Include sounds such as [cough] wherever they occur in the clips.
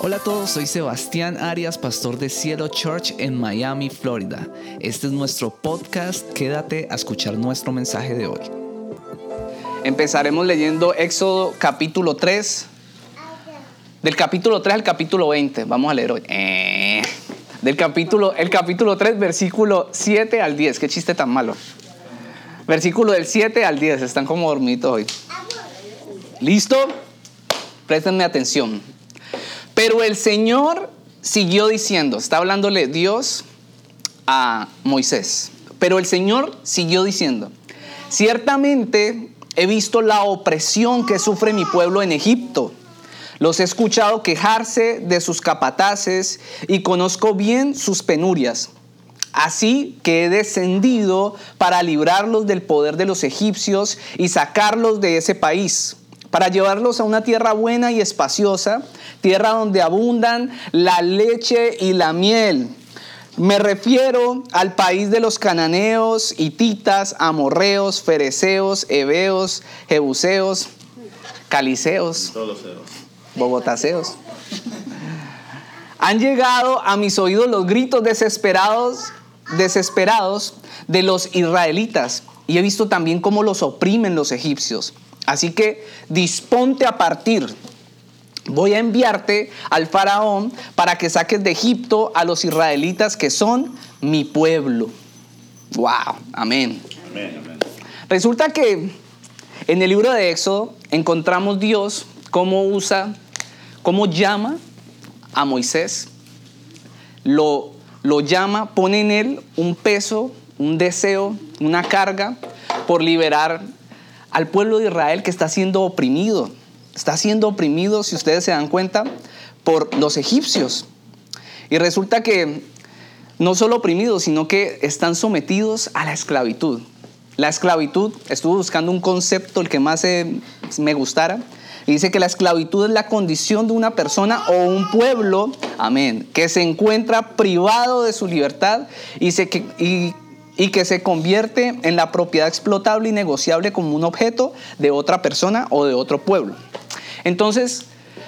Hola a todos, soy Sebastián Arias, pastor de Cielo Church en Miami, Florida. Este es nuestro podcast, quédate a escuchar nuestro mensaje de hoy. Empezaremos leyendo Éxodo capítulo 3, del capítulo 3 al capítulo 20. Vamos a leer hoy. Eh, del capítulo, el capítulo 3, versículo 7 al 10. Qué chiste tan malo. Versículo del 7 al 10. Están como dormidos hoy. ¿Listo? Préstenme atención. Pero el Señor siguió diciendo, está hablándole Dios a Moisés, pero el Señor siguió diciendo, ciertamente he visto la opresión que sufre mi pueblo en Egipto. Los he escuchado quejarse de sus capataces y conozco bien sus penurias. Así que he descendido para librarlos del poder de los egipcios y sacarlos de ese país para llevarlos a una tierra buena y espaciosa, tierra donde abundan la leche y la miel. Me refiero al país de los cananeos, hititas, amorreos, fereceos, heveos, jebuseos, caliceos, bogotaseos. Han llegado a mis oídos los gritos desesperados, desesperados de los israelitas y he visto también cómo los oprimen los egipcios. Así que disponte a partir. Voy a enviarte al faraón para que saques de Egipto a los israelitas que son mi pueblo. Wow, amén. Resulta que en el libro de Éxodo encontramos Dios cómo usa, cómo llama a Moisés, lo, lo llama, pone en él un peso, un deseo, una carga por liberar al pueblo de Israel que está siendo oprimido. Está siendo oprimido, si ustedes se dan cuenta, por los egipcios. Y resulta que no solo oprimidos, sino que están sometidos a la esclavitud. La esclavitud, estuve buscando un concepto, el que más me gustara, y dice que la esclavitud es la condición de una persona o un pueblo, amén, que se encuentra privado de su libertad y, se, y y que se convierte en la propiedad explotable y negociable como un objeto de otra persona o de otro pueblo. Entonces,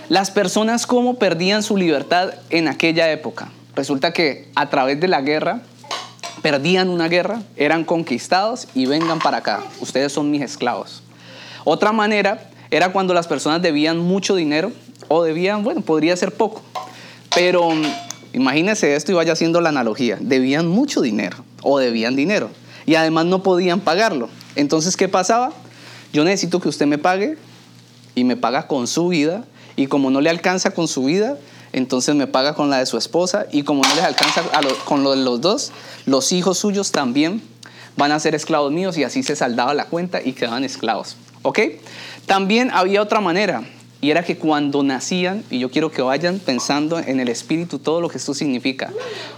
las personas cómo perdían su libertad en aquella época. Resulta que a través de la guerra, perdían una guerra, eran conquistados y vengan para acá, ustedes son mis esclavos. Otra manera era cuando las personas debían mucho dinero o debían, bueno, podría ser poco, pero imagínense esto y vaya haciendo la analogía, debían mucho dinero o debían dinero y además no podían pagarlo. Entonces, ¿qué pasaba? Yo necesito que usted me pague y me paga con su vida y como no le alcanza con su vida, entonces me paga con la de su esposa y como no les alcanza con lo de los dos, los hijos suyos también van a ser esclavos míos y así se saldaba la cuenta y quedaban esclavos. ¿Ok? También había otra manera y era que cuando nacían, y yo quiero que vayan pensando en el espíritu todo lo que esto significa,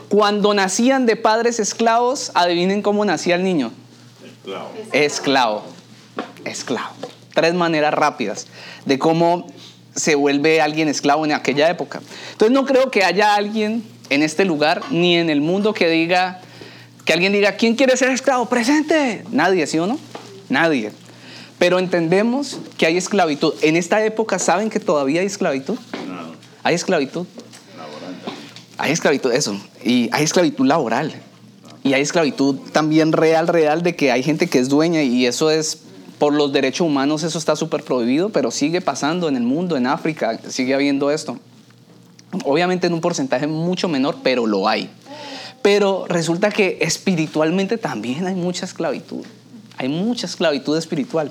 cuando nacían de padres esclavos, adivinen cómo nacía el niño. Esclavo. Esclavo. Esclavo. Tres maneras rápidas de cómo se vuelve alguien esclavo en aquella época. Entonces no creo que haya alguien en este lugar ni en el mundo que diga, que alguien diga, ¿quién quiere ser esclavo? Presente. Nadie, ¿sí o no? Nadie. Pero entendemos que hay esclavitud. En esta época, ¿saben que todavía hay esclavitud? No. Hay esclavitud. Laboral. Hay esclavitud, eso. Y hay esclavitud laboral. Y hay esclavitud también real, real, de que hay gente que es dueña y eso es, por los derechos humanos, eso está súper prohibido, pero sigue pasando en el mundo, en África, sigue habiendo esto. Obviamente en un porcentaje mucho menor, pero lo hay. Pero resulta que espiritualmente también hay mucha esclavitud. Hay mucha esclavitud espiritual.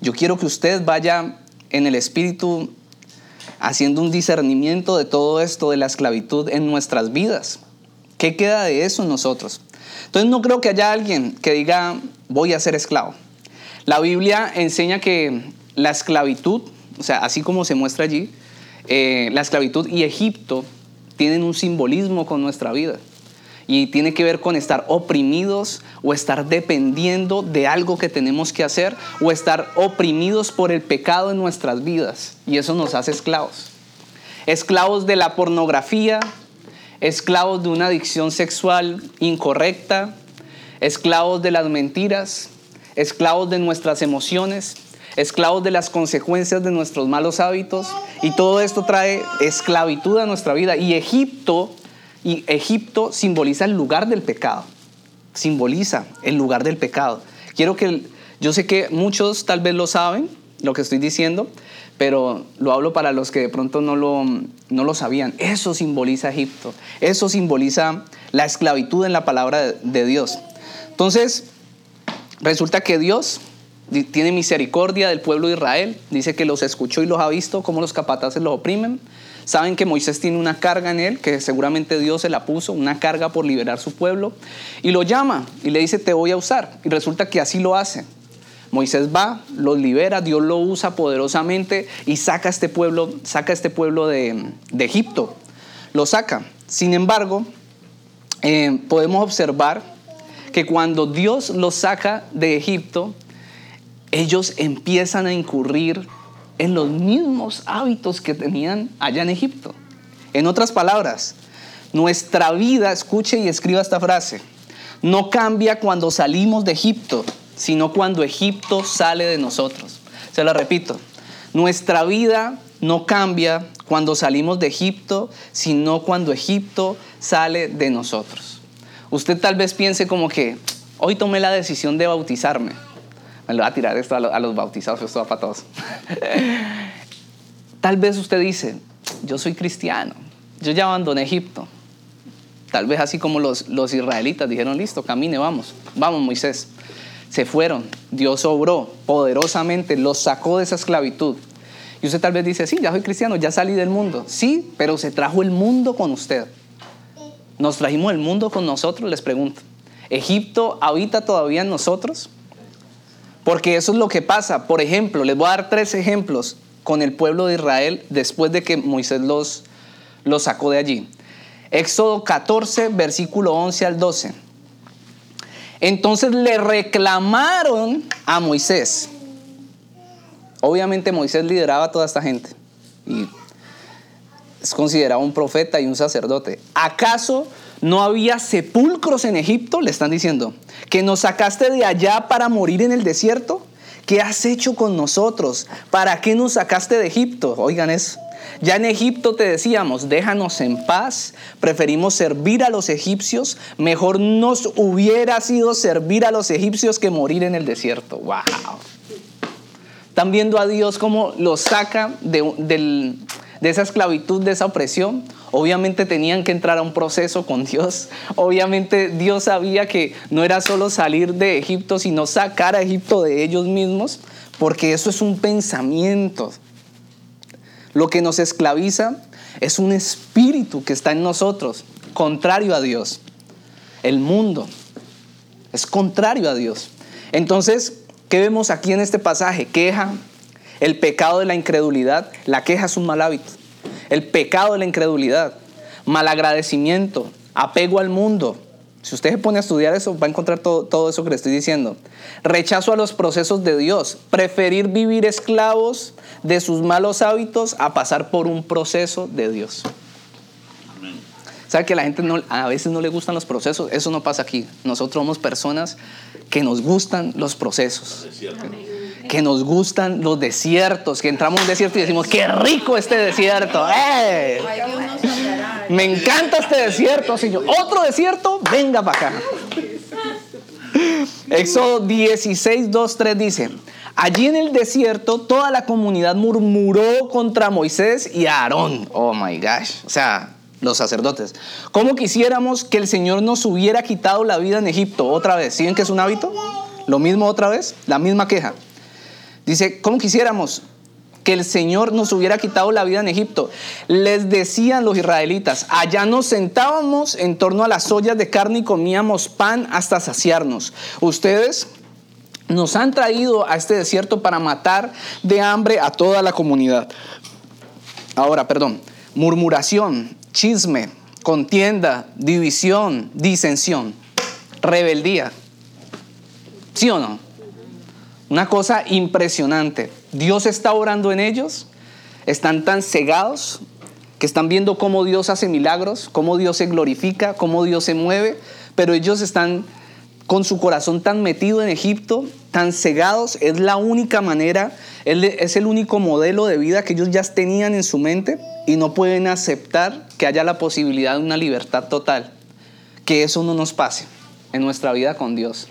Yo quiero que usted vaya en el espíritu haciendo un discernimiento de todo esto de la esclavitud en nuestras vidas. ¿Qué queda de eso en nosotros? Entonces no creo que haya alguien que diga voy a ser esclavo. La Biblia enseña que la esclavitud, o sea, así como se muestra allí, eh, la esclavitud y Egipto tienen un simbolismo con nuestra vida y tiene que ver con estar oprimidos o estar dependiendo de algo que tenemos que hacer o estar oprimidos por el pecado en nuestras vidas. Y eso nos hace esclavos. Esclavos de la pornografía, esclavos de una adicción sexual incorrecta, esclavos de las mentiras, esclavos de nuestras emociones, esclavos de las consecuencias de nuestros malos hábitos. Y todo esto trae esclavitud a nuestra vida. Y Egipto y Egipto simboliza el lugar del pecado. Simboliza el lugar del pecado. Quiero que yo sé que muchos tal vez lo saben lo que estoy diciendo, pero lo hablo para los que de pronto no lo, no lo sabían. Eso simboliza Egipto. Eso simboliza la esclavitud en la palabra de Dios. Entonces, resulta que Dios tiene misericordia del pueblo de Israel. Dice que los escuchó y los ha visto, cómo los capataces los oprimen. Saben que Moisés tiene una carga en él, que seguramente Dios se la puso, una carga por liberar su pueblo. Y lo llama y le dice, te voy a usar. Y resulta que así lo hace. Moisés va, los libera, Dios lo usa poderosamente y saca a este pueblo, saca este pueblo de, Egipto. Lo saca. Sin embargo, eh, podemos observar que cuando Dios los saca de Egipto, ellos empiezan a incurrir en los mismos hábitos que tenían allá en Egipto. En otras palabras, nuestra vida, escuche y escriba esta frase, no cambia cuando salimos de Egipto, sino cuando Egipto sale de nosotros. Se lo repito, nuestra vida no cambia cuando salimos de Egipto, sino cuando Egipto sale de nosotros. Usted tal vez piense como que hoy tomé la decisión de bautizarme. Me lo va a tirar esto a los, bautizados, esto va para todos. [laughs] tal vez usted dice, yo soy cristiano, yo ya abandoné Egipto. Tal vez así como los, los israelitas dijeron, listo, camine, vamos, vamos Moisés se fueron. Dios obró poderosamente, los sacó de esa esclavitud. Y usted tal vez dice, sí, ya soy cristiano, ya salí del mundo. Sí, pero se trajo el mundo con usted. Nos trajimos el mundo con nosotros, les pregunto. ¿Egipto habita todavía en nosotros? Porque eso es lo que pasa. Por ejemplo, les voy a dar tres ejemplos con el pueblo de Israel después de que Moisés los, sacó de allí. Éxodo 14, versículo 11 al 12. Entonces le reclamaron a Moisés. Obviamente Moisés lideraba a toda esta gente y es considerado un profeta y un sacerdote. ¿Acaso no había sepulcros en Egipto? Le están diciendo. Que nos sacaste de allá para morir en el desierto. ¿Qué has hecho con nosotros? ¿Para qué nos sacaste de Egipto? Oigan eso. Ya en Egipto te decíamos, déjanos en paz, preferimos servir a los egipcios, mejor nos hubiera sido servir a los egipcios que morir en el desierto. ¡Wow! Están viendo a Dios como los saca de, de esa esclavitud, de esa opresión. Obviamente tenían que entrar a un proceso con Dios. Obviamente Dios sabía que no era solo salir de Egipto, sino sacar a Egipto de ellos mismos, porque eso es un pensamiento. Lo que nos esclaviza es un espíritu que está en nosotros, contrario a Dios. El mundo es contrario a Dios. Entonces, ¿qué vemos aquí en este pasaje? Queja, el pecado de la incredulidad. La queja es un mal hábito. El pecado de la incredulidad, malagradecimiento, apego al mundo. Si usted se pone a estudiar eso, va a encontrar todo, todo eso que le estoy diciendo. Rechazo a los procesos de Dios. Preferir vivir esclavos de sus malos hábitos a pasar por un proceso de Dios. ¿Sabe que la gente a veces no le gustan los procesos? Eso no pasa aquí. Nosotros somos personas que nos gustan los procesos. Que nos gustan los desiertos. Que entramos a un desierto y decimos, ¡qué rico este desierto! ¡Eh! Me encanta este desierto, Señor. Otro desierto, venga para acá. Éxodo 16, 2, 3 dice, allí en el desierto toda la comunidad murmuró contra Moisés y Aarón. Oh my gosh. O sea, los sacerdotes. ¿Cómo quisiéramos que el Señor nos hubiera quitado la vida en Egipto otra vez? ¿Siguen que es un hábito? Lo mismo otra vez, la misma queja. Dice, ¿cómo quisiéramos que el Señor nos hubiera quitado la vida en Egipto? Les decían los israelitas, allá nos sentábamos en torno a las ollas de carne y comíamos pan hasta saciarnos. Ustedes nos han traído a este desierto para matar de hambre a toda la comunidad. Ahora, perdón, murmuración, chisme, contienda, división, disensión, rebeldía. ¿Sí o no? Una cosa impresionante. Dios está orando en ellos, están tan cegados que están viendo cómo Dios hace milagros, cómo Dios se glorifica, cómo Dios se mueve, pero ellos están con su corazón tan metido en Egipto, tan cegados, es la única manera, es el único modelo de vida que ellos ya tenían en su mente y no pueden aceptar que haya la posibilidad de una libertad total. Que eso no nos pase en nuestra vida con Dios.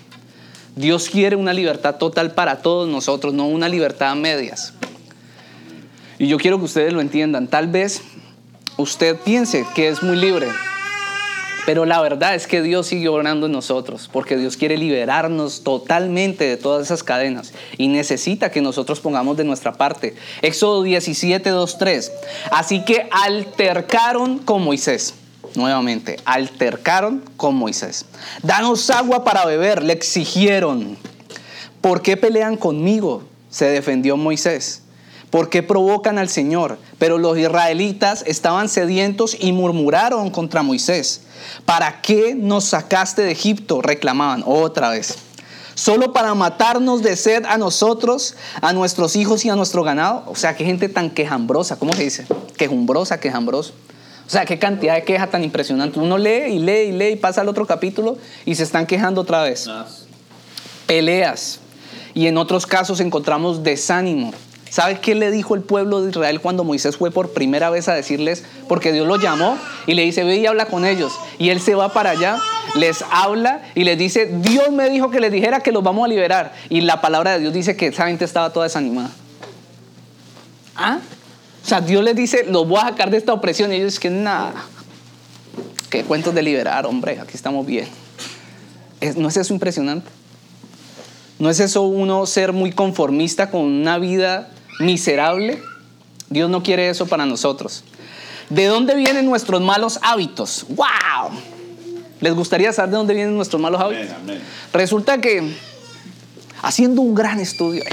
Dios quiere una libertad total para todos nosotros, no una libertad a medias. Y yo quiero que ustedes lo entiendan. Tal vez usted piense que es muy libre, pero la verdad es que Dios sigue orando en nosotros, porque Dios quiere liberarnos totalmente de todas esas cadenas y necesita que nosotros pongamos de nuestra parte. Éxodo 17, 2, 3. Así que altercaron con Moisés. Nuevamente, altercaron con Moisés. Danos agua para beber, le exigieron. ¿Por qué pelean conmigo? Se defendió Moisés. ¿Por qué provocan al Señor? Pero los israelitas estaban sedientos y murmuraron contra Moisés. ¿Para qué nos sacaste de Egipto? reclamaban otra vez. Solo para matarnos de sed a nosotros, a nuestros hijos y a nuestro ganado. O sea, qué gente tan quejambrosa, ¿cómo se dice? Quejumbrosa, quejambroso. O sea, qué cantidad de queja tan impresionante. Uno lee y lee y lee y pasa al otro capítulo y se están quejando otra vez. Peleas. Y en otros casos encontramos desánimo, ¿Sabe qué le dijo el pueblo de Israel cuando Moisés fue por primera vez a decirles? Porque Dios lo llamó y le dice, ve y habla con ellos. Y él se va para allá, les habla y les dice, Dios me dijo que les dijera que los vamos a liberar. Y la palabra de Dios dice que esa gente estaba toda desanimada. ¿Ah? O sea, Dios les dice, los voy a sacar de esta opresión. Y ellos que nada. ¿Qué cuentos de liberar, hombre? Aquí estamos bien. ¿No es eso impresionante? ¿No es eso uno ser muy conformista con una vida miserable. Dios no quiere eso para nosotros. ¿De dónde vienen nuestros malos hábitos? ¡Wow! ¿Les gustaría saber de dónde vienen nuestros malos hábitos? Resulta que, haciendo un gran estudio,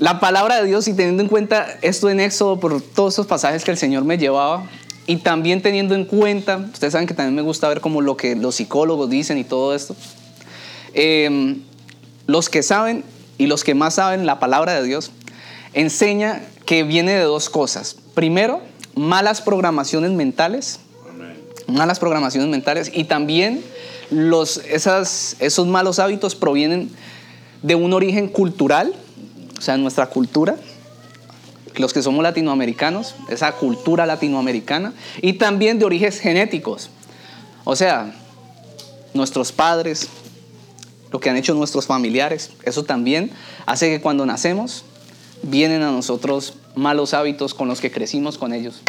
la palabra de Dios y teniendo en cuenta esto en Éxodo por todos esos pasajes que el Señor me llevaba, y también teniendo en cuenta, ustedes saben que también me gusta ver como lo que los psicólogos dicen y todo esto, eh, los que saben y los que más saben la palabra de Dios, enseña que viene de dos cosas. Primero, malas programaciones mentales, malas programaciones mentales y también los, esas, esos malos hábitos provienen de un origen cultural, o sea, nuestra cultura, los que somos latinoamericanos, esa cultura latinoamericana, y también de orígenes genéticos, o sea, nuestros padres, lo que han hecho nuestros familiares. Eso también hace que cuando nacemos vienen a nosotros malos hábitos con los que crecimos con ellos.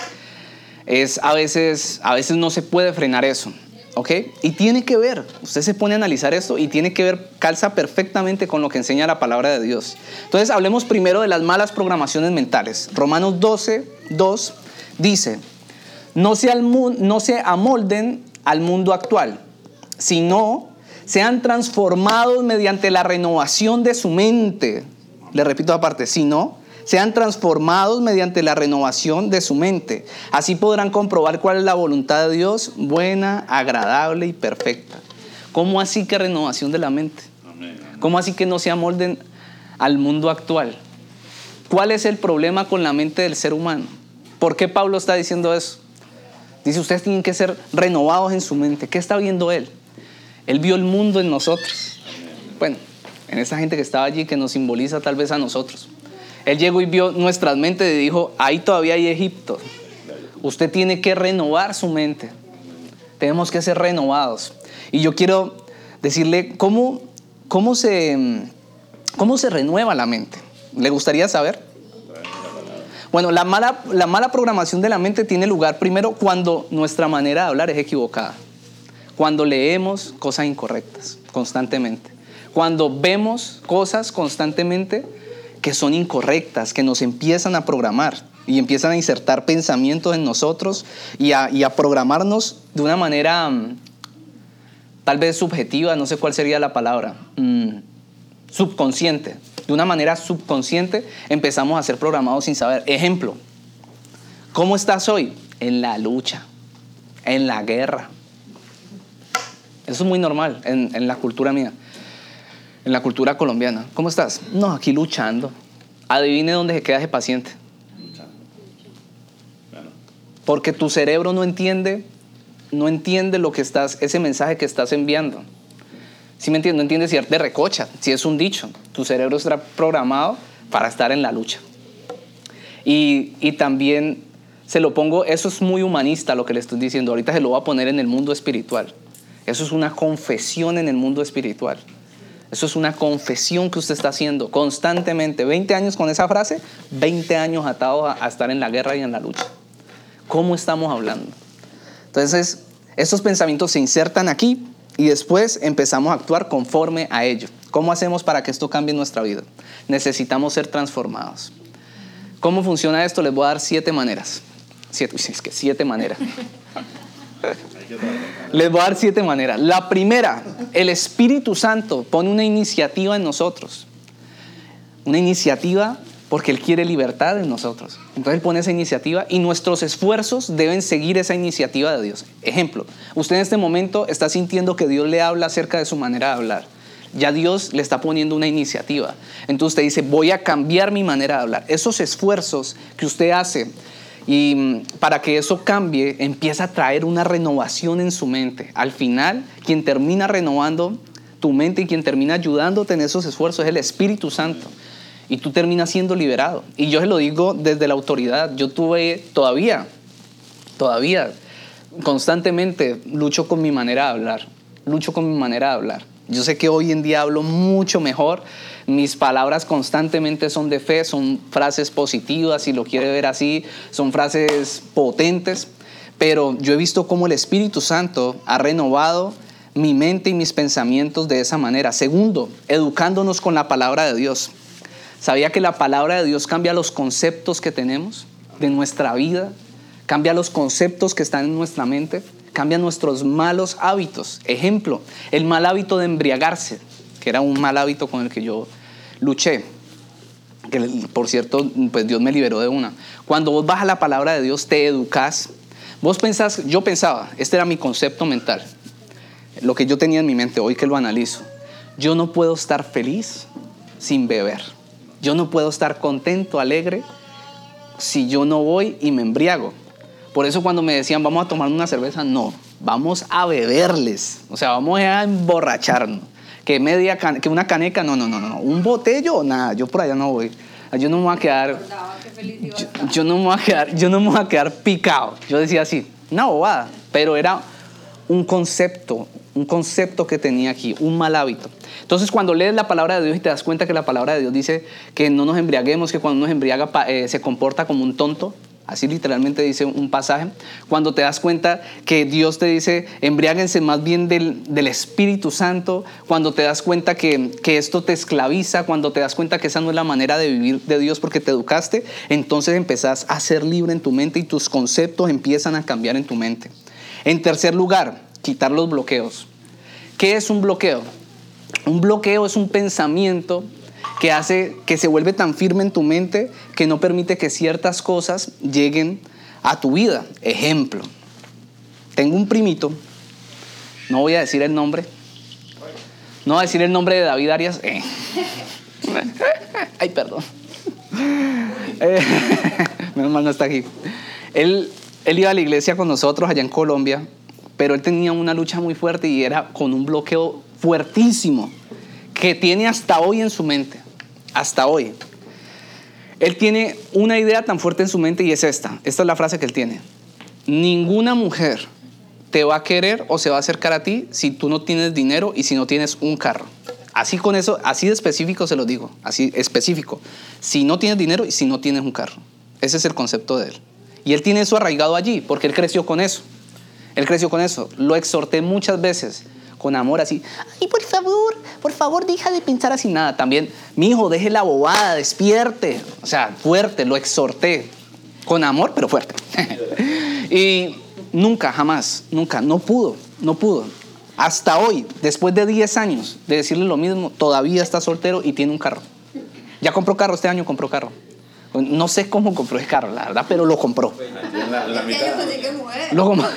Es a veces, a veces no se puede frenar eso. ¿Ok? Y tiene que ver, usted se pone a analizar esto y tiene que ver, calza perfectamente con lo que enseña la palabra de Dios. Entonces hablemos primero de las malas programaciones mentales. Romanos 12, 2 dice, no se, no se amolden al mundo actual, sino sean transformados mediante la renovación de su mente. Le repito aparte, si no, sean transformados mediante la renovación de su mente. Así podrán comprobar cuál es la voluntad de Dios, buena, agradable y perfecta. ¿Cómo así que renovación de la mente? ¿Cómo así que no se amolden al mundo actual? ¿Cuál es el problema con la mente del ser humano? ¿Por qué Pablo está diciendo eso? Dice, ustedes tienen que ser renovados en su mente. ¿Qué está viendo él? Él vio el mundo en nosotros. Bueno, en esa gente que estaba allí que nos simboliza tal vez a nosotros. Él llegó y vio nuestras mentes y dijo, ahí todavía hay Egipto. Usted tiene que renovar su mente. Tenemos que ser renovados. Y yo quiero decirle cómo, cómo, se, cómo se renueva la mente. ¿Le gustaría saber? Bueno, la mala, la mala programación de la mente tiene lugar primero cuando nuestra manera de hablar es equivocada cuando leemos cosas incorrectas constantemente, cuando vemos cosas constantemente que son incorrectas, que nos empiezan a programar y empiezan a insertar pensamientos en nosotros y a, programarnos de una manera mm, tal vez subjetiva, no sé cuál sería la palabra, mm, subconsciente. De una manera subconsciente empezamos a ser programados sin saber. Ejemplo, ¿cómo estás hoy? En la lucha, en la guerra, eso es muy normal en, la cultura mía, en la cultura colombiana. ¿Cómo estás? No, aquí luchando. Adivine dónde se queda ese paciente. Porque tu cerebro no entiende, no entiende lo que estás, ese mensaje que estás enviando. Si me entiendes? No entiendes si de recocha, si es un dicho. Tu cerebro está programado para estar en la lucha. Y, y también se lo pongo, eso es muy humanista lo que le estoy diciendo. Ahorita se lo voy a poner en el mundo espiritual. Eso es una confesión en el mundo espiritual. Eso es una confesión que usted está haciendo constantemente. 20 años con esa frase, 20 años atado a, a estar en la guerra y en la lucha. ¿Cómo estamos hablando? Entonces, estos pensamientos se insertan aquí y después empezamos a actuar conforme a ello. ¿Cómo hacemos para que esto cambie nuestra vida? Necesitamos ser transformados. ¿Cómo funciona esto? Les voy a dar siete maneras. Siete, es que siete maneras. Les voy a dar siete maneras. La primera, el Espíritu Santo pone una iniciativa en nosotros. Una iniciativa porque Él quiere libertad en nosotros. Entonces Él pone esa iniciativa y nuestros esfuerzos deben seguir esa iniciativa de Dios. Ejemplo, usted en este momento está sintiendo que Dios le habla acerca de su manera de hablar. Ya Dios le está poniendo una iniciativa. Entonces usted dice, voy a cambiar mi manera de hablar. Esos esfuerzos que usted hace y para que eso cambie, empieza a traer una renovación en su mente. Al final, quien termina renovando tu mente y quien termina ayudándote en esos esfuerzos es el Espíritu Santo y tú terminas siendo liberado. Y yo se lo digo desde la autoridad. Yo tuve todavía, todavía, constantemente lucho con mi manera de hablar. Lucho con mi manera de hablar. Yo sé que hoy en día hablo mucho mejor. Mis palabras constantemente son de fe, son frases positivas, si lo quiere ver así, son frases potentes. Pero yo he visto cómo el Espíritu Santo ha renovado mi mente y mis pensamientos de esa manera. Segundo, educándonos con la palabra de Dios. ¿Sabía que la palabra de Dios cambia los conceptos que tenemos de nuestra vida? Cambia los conceptos que están en nuestra mente, cambia nuestros malos hábitos. Ejemplo, el mal hábito de embriagarse, que era un mal hábito con el que yo luché. Que por cierto, pues Dios me liberó de una. Cuando vos vas a la palabra de Dios, te educas. Vos pensás, yo pensaba, este era mi concepto mental, lo que yo tenía en mi mente hoy que lo analizo. Yo no puedo estar feliz sin beber. Yo no puedo estar contento, alegre, si yo no voy y me embriago. Por eso cuando me decían, vamos a tomar una cerveza, no, vamos a beberles. O sea, vamos a emborracharnos. Que, media que una caneca, no, no, no, no. Un botello, nada, yo por allá no voy. Yo no me voy a quedar... Yo, yo no me voy a quedar, yo no me voy a quedar picado. Yo decía así, una bobada. Pero era un concepto, un concepto que tenía aquí, un mal hábito. Entonces cuando lees la palabra de Dios y te das cuenta que la palabra de Dios dice que no nos embriaguemos, que cuando nos embriaga eh, se comporta como un tonto, así literalmente dice un pasaje, cuando te das cuenta que Dios te dice embriáguense más bien del, Espíritu Santo, cuando te das cuenta que, que esto te esclaviza, cuando te das cuenta que esa no es la manera de vivir de Dios porque te educaste, entonces empezás a ser libre en tu mente y tus conceptos empiezan a cambiar en tu mente. En tercer lugar, quitar los bloqueos. ¿Qué es un bloqueo? Un bloqueo es un pensamiento que hace que se vuelve tan firme en tu mente que no permite que ciertas cosas lleguen a tu vida. Ejemplo, tengo un primito, no voy a decir el nombre, no voy a decir el nombre de David Arias. Eh. [laughs] Ay, perdón. [laughs] Eh, [laughs] menos mal no está aquí. Él, él iba a la iglesia con nosotros allá en Colombia, pero él tenía una lucha muy fuerte y era con un bloqueo fuertísimo que tiene hasta hoy en su mente, hasta hoy. Él tiene una idea tan fuerte en su mente y es esta, esta es la frase que él tiene. Ninguna mujer te va a querer o se va a acercar a ti si tú no tienes dinero y si no tienes un carro. Así con eso, así de específico se lo digo, así específico. Si no tienes dinero y si no tienes un carro. Ese es el concepto de él. Y él tiene eso arraigado allí porque él creció con eso. Él creció con eso. Lo exhorté muchas veces con amor así. Ay, por favor, por favor, deja de pensar así nada. También, mi hijo, deje la bobada, despierte. O sea, fuerte, lo exhorté. Con amor, pero fuerte. [laughs] y nunca, jamás, nunca, no pudo, no pudo. Hasta hoy, después de 10 años de decirle lo mismo, todavía está soltero y tiene un carro. Ya compró carro, este año compró carro. No sé cómo compró ese carro, la verdad, pero lo compró. La, la mitad. Lo compró.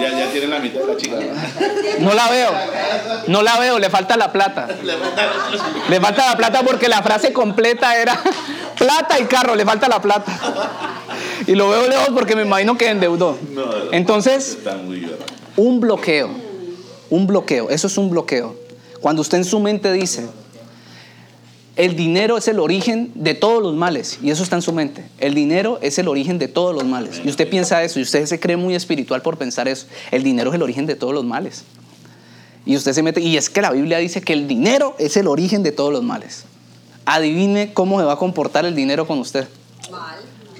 Ya, ya tiene la mitad de la chica. No la veo. No la veo, [laughs] le falta la plata. Le falta la plata porque la frase completa era [laughs] plata y carro, le falta la plata. Y lo veo lejos porque me imagino que endeudó. Entonces, un bloqueo. Un bloqueo, eso es un bloqueo. Cuando usted en su mente dice, el dinero es el origen de todos los males, y eso está en su mente. El dinero es el origen de todos los males. Y usted piensa eso, y usted se cree muy espiritual por pensar eso. El dinero es el origen de todos los males. Y usted se mete, y es que la Biblia dice que el dinero es el origen de todos los males. Adivine cómo se va a comportar el dinero con usted. Mal.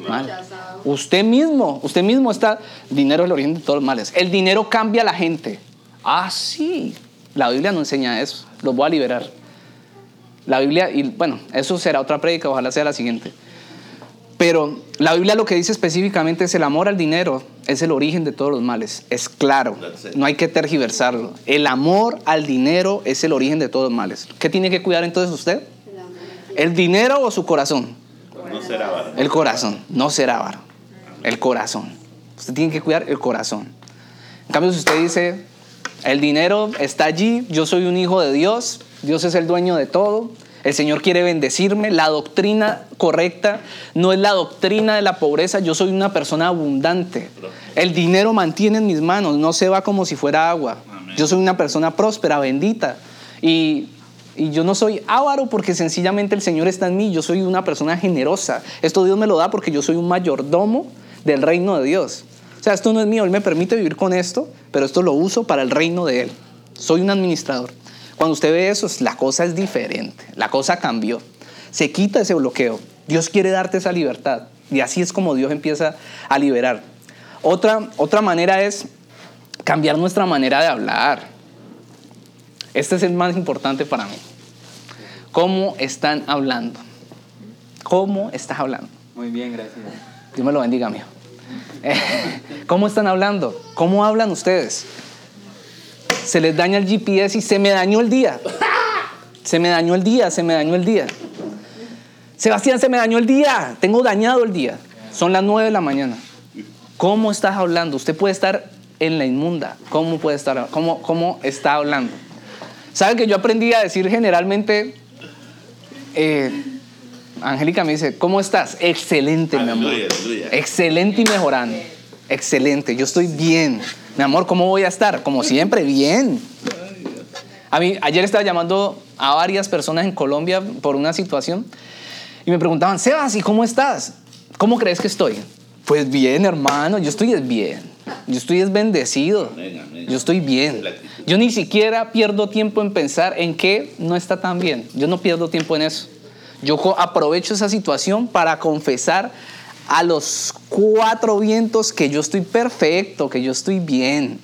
Mal. Usted mismo, usted mismo está, dinero es el origen de todos los males. El dinero cambia a la gente. Ah, sí. La Biblia no enseña eso. Los voy a liberar. La Biblia, y bueno, eso será otra prédica, ojalá sea la siguiente. Pero la Biblia lo que dice específicamente es el amor al dinero es el origen de todos los males. Es claro, no hay que tergiversarlo. El amor al dinero es el origen de todos los males. ¿Qué tiene que cuidar entonces usted? El amor. ¿El dinero o su corazón? No será avaro. El corazón, no ser avaro. El corazón. Usted tiene que cuidar el corazón. En cambio, si usted dice, el dinero está allí, yo soy un hijo de Dios, Dios es el dueño de todo, el Señor quiere bendecirme, la doctrina correcta no es la doctrina de la pobreza, yo soy una persona abundante. El dinero mantiene en mis manos, no se va como si fuera agua. Yo soy una persona próspera, bendita. Y, y yo no soy avaro porque sencillamente el Señor está en mí. Yo soy una persona generosa. Esto Dios me lo da porque yo soy un mayordomo del reino de Dios. O sea, esto no es mío. Él me permite vivir con esto, pero esto lo uso para el reino de Él. Soy un administrador. Cuando usted ve eso, la cosa es diferente. La cosa cambió. Se quita ese bloqueo. Dios quiere darte esa libertad. Y así es como Dios empieza a liberar. Otra, otra manera es cambiar nuestra manera de hablar. Este es el más importante para mí. ¿Cómo están hablando? ¿Cómo estás hablando? Muy bien, gracias. Dios me lo bendiga, amigo. [laughs] ¿Cómo están hablando? ¿Cómo hablan ustedes? Se les daña el GPS y se me dañó el día. Se me dañó el día, se me dañó el día. Sebastián, se me dañó el día. Tengo dañado el día. Son las 9 de la mañana. ¿Cómo estás hablando? Usted puede estar en la inmunda. ¿Cómo puede estar? ¿Cómo, cómo está hablando? ¿Sabe que yo aprendí a decir generalmente? eh, Angélica me dice, ¿cómo estás? Excelente, mi amor. Aleluya. Excelente y mejorando. Excelente, yo estoy bien. Mi amor, ¿cómo voy a estar? Como siempre, bien. A mí, ayer estaba llamando a varias personas en Colombia por una situación y me preguntaban, Sebas, ¿y cómo estás? ¿Cómo crees que estoy? Pues bien, hermano, yo estoy es bien. Yo estoy es bendecido. Yo estoy bien. Yo ni siquiera pierdo tiempo en pensar en qué no está tan bien. Yo no pierdo tiempo en eso. Yo aprovecho esa situación para confesar a los cuatro vientos que yo estoy perfecto, que yo estoy bien.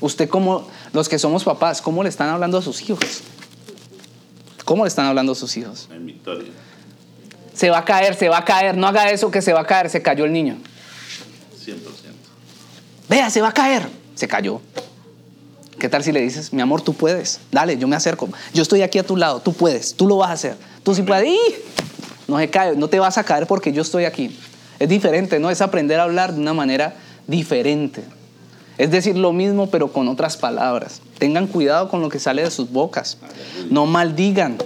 Usted como los que somos papás, ¿cómo le están hablando a sus hijos? ¿Cómo le están hablando a sus hijos? En victoria. Se va a caer, se va a caer, no haga eso que se va a caer, se cayó el niño. 100%. Vea, se va a caer, se cayó. ¿Qué tal si le dices, mi amor, tú puedes? Dale, yo me acerco. Yo estoy aquí a tu lado, tú puedes, tú lo vas a hacer. Tú sí puedes. ¡Y! No se cae, no te vas a caer porque yo estoy aquí. Es diferente, ¿no? Es aprender a hablar de una manera diferente. Es decir lo mismo, pero con otras palabras. Tengan cuidado con lo que sale de sus bocas. No maldigan.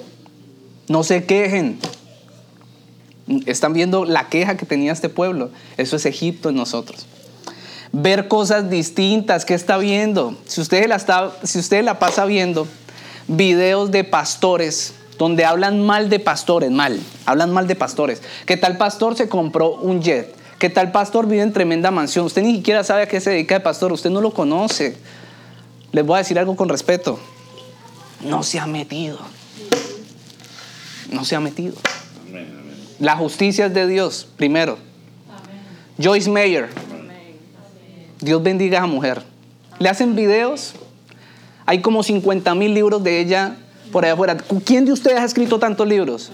No se quejen. Están viendo la queja que tenía este pueblo. Eso es Egipto en nosotros ver cosas distintas. ¿Qué está viendo? Si usted la, está, si usted la pasa viendo videos de pastores donde hablan mal de pastores, mal, hablan mal de pastores. ¿Qué tal pastor se compró un jet? ¿Qué tal pastor vive en tremenda mansión? Usted ni siquiera sabe a qué se dedica de pastor, usted no lo conoce. Les voy a decir algo con respeto. No se ha metido. No se ha metido. La justicia es de Dios, primero. Joyce Mayer, Dios bendiga a esa mujer. Le hacen videos. Hay como 50 mil libros de ella por allá afuera. ¿Quién de ustedes ha escrito tantos libros?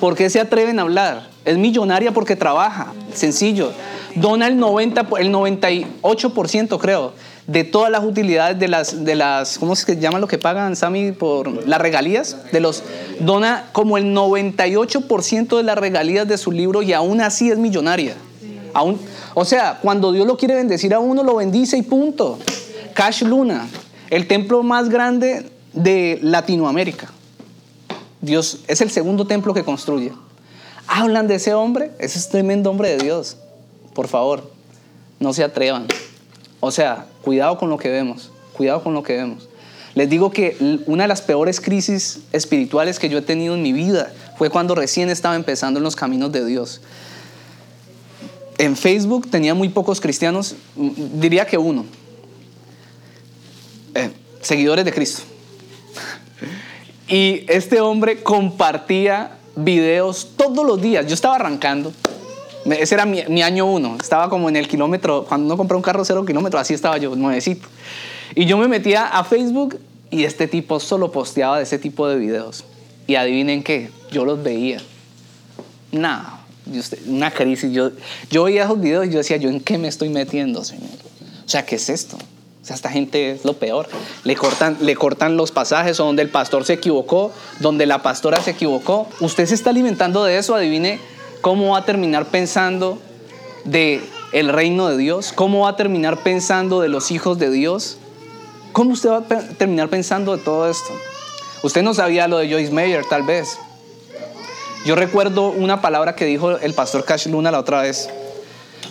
¿Por qué se atreven a hablar? Es millonaria porque trabaja. Sencillo. Dona el 90, el 98% creo de todas las utilidades de las, de las, ¿cómo se llama lo que pagan, Sammy, por las regalías? De los, dona como el 98% de las regalías de su libro y aún así es millonaria. Aún, o sea, cuando Dios lo quiere bendecir a uno, lo bendice y punto. Cash Luna, el templo más grande de Latinoamérica. Dios es el segundo templo que construye. Hablan de ese hombre, ese es tremendo hombre de Dios. Por favor, no se atrevan. O sea, cuidado con lo que vemos, cuidado con lo que vemos. Les digo que una de las peores crisis espirituales que yo he tenido en mi vida fue cuando recién estaba empezando en los caminos de Dios. En Facebook tenía muy pocos cristianos, diría que uno, Eh, seguidores de Cristo. Y este hombre compartía videos todos los días. Yo estaba arrancando. Ese era mi, año uno. Estaba como en el kilómetro, cuando uno compró un carro cero kilómetros, así estaba yo, nuevecito. Y yo me metía a Facebook y este tipo solo posteaba de ese tipo de videos. Y adivinen qué, yo los veía. Usted- una crisis. Yo, yo veía esos videos y yo decía, ¿yo en qué me estoy metiendo, Señor? O sea, ¿qué es esto? O sea, esta gente es lo peor. Le cortan, le cortan los pasajes o donde el pastor se equivocó, donde la pastora se equivocó. Usted se está alimentando de eso, adivine cómo va a terminar pensando de el reino de Dios, cómo va a terminar pensando de los hijos de Dios. ¿Cómo usted va a terminar pensando de todo esto? Usted no sabía lo de Joyce Meyer, tal vez. Yo recuerdo una palabra que dijo el pastor Cash Luna la otra vez.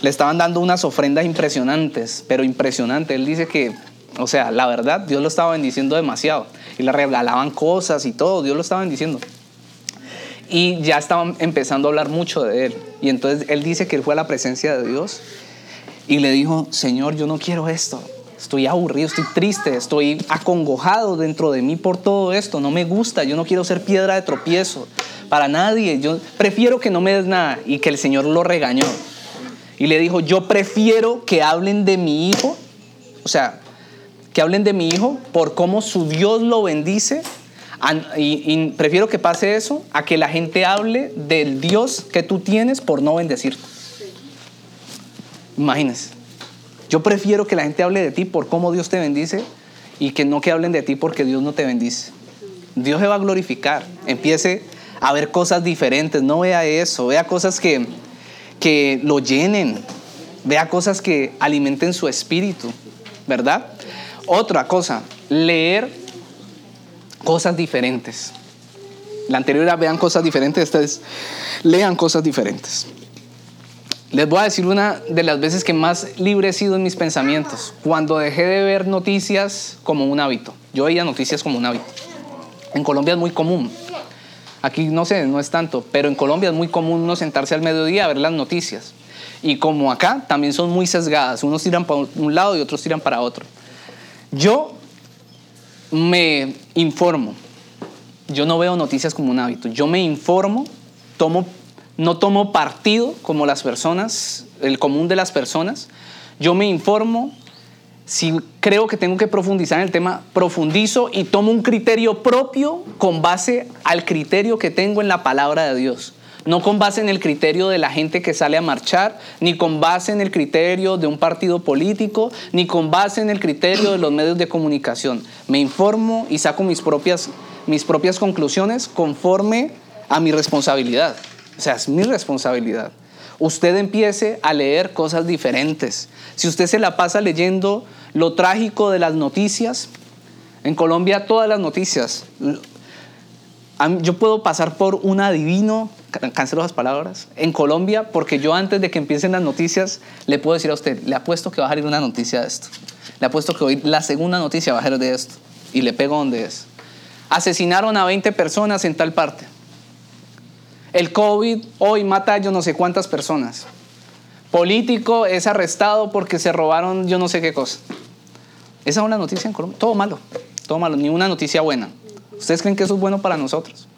Le estaban dando unas ofrendas impresionantes, pero impresionantes. Él dice que, o sea, la verdad, Dios lo estaba bendiciendo demasiado. Y le regalaban cosas y todo, Dios lo estaba bendiciendo. Y ya estaban empezando a hablar mucho de él. Y entonces él dice que él fue a la presencia de Dios y le dijo, Señor, yo no quiero esto. Estoy aburrido, estoy triste, estoy acongojado dentro de mí por todo esto. No me gusta, yo no quiero ser piedra de tropiezo para nadie. Yo prefiero que no me des nada. Y que el Señor lo regañó. Y le dijo, yo prefiero que hablen de mi hijo, o sea, que hablen de mi hijo por cómo su Dios lo bendice. y prefiero que pase eso a que la gente hable del Dios que tú tienes por no bendecirte. Imagínense. Yo prefiero que la gente hable de ti por cómo Dios te bendice y que no que hablen de ti porque Dios no te bendice. Dios se va a glorificar. Empiece a ver cosas diferentes. No vea eso. Vea cosas que, que lo llenen. Vea cosas que alimenten su espíritu. ¿Verdad? Otra cosa, leer cosas diferentes. La anterior era vean cosas diferentes, esta es lean cosas diferentes. Les voy a decir una de las veces que más libre he sido en mis pensamientos, cuando dejé de ver noticias como un hábito. Yo veía noticias como un hábito. En Colombia es muy común. Aquí no sé, no es tanto, pero en Colombia es muy común uno sentarse al mediodía a ver las noticias. Y como acá, también son muy sesgadas. Unos tiran para un lado y otros tiran para otro. Yo me informo. Yo no veo noticias como un hábito. Yo me informo, tomo, no tomo partido como las personas, el común de las personas. Yo me informo. Si creo que tengo que profundizar en el tema, profundizo y tomo un criterio propio con base al criterio que tengo en la palabra de Dios. No con base en el criterio de la gente que sale a marchar, ni con base en el criterio de un partido político, ni con base en el criterio de los medios de comunicación. Me informo y saco mis propias, mis propias conclusiones conforme a mi responsabilidad. O sea, es mi responsabilidad. Usted empiece a leer cosas diferentes. Si usted se la pasa leyendo lo trágico de las noticias, en Colombia todas las noticias, yo puedo pasar por un adivino, ca- cancelo las palabras, en Colombia, porque yo antes de que empiecen las noticias, le puedo decir a usted, le apuesto que va a salir una noticia de esto. Le apuesto que hoy la segunda noticia va a ser de esto. Y le pego donde es. Asesinaron a 20 personas en tal parte. El COVID hoy mata a yo no sé cuántas personas. Político es arrestado porque se robaron yo no sé qué cosa. Esa es una noticia en Colombia. Todo malo, todo malo, ni una noticia buena. ¿Ustedes creen que eso es bueno para nosotros?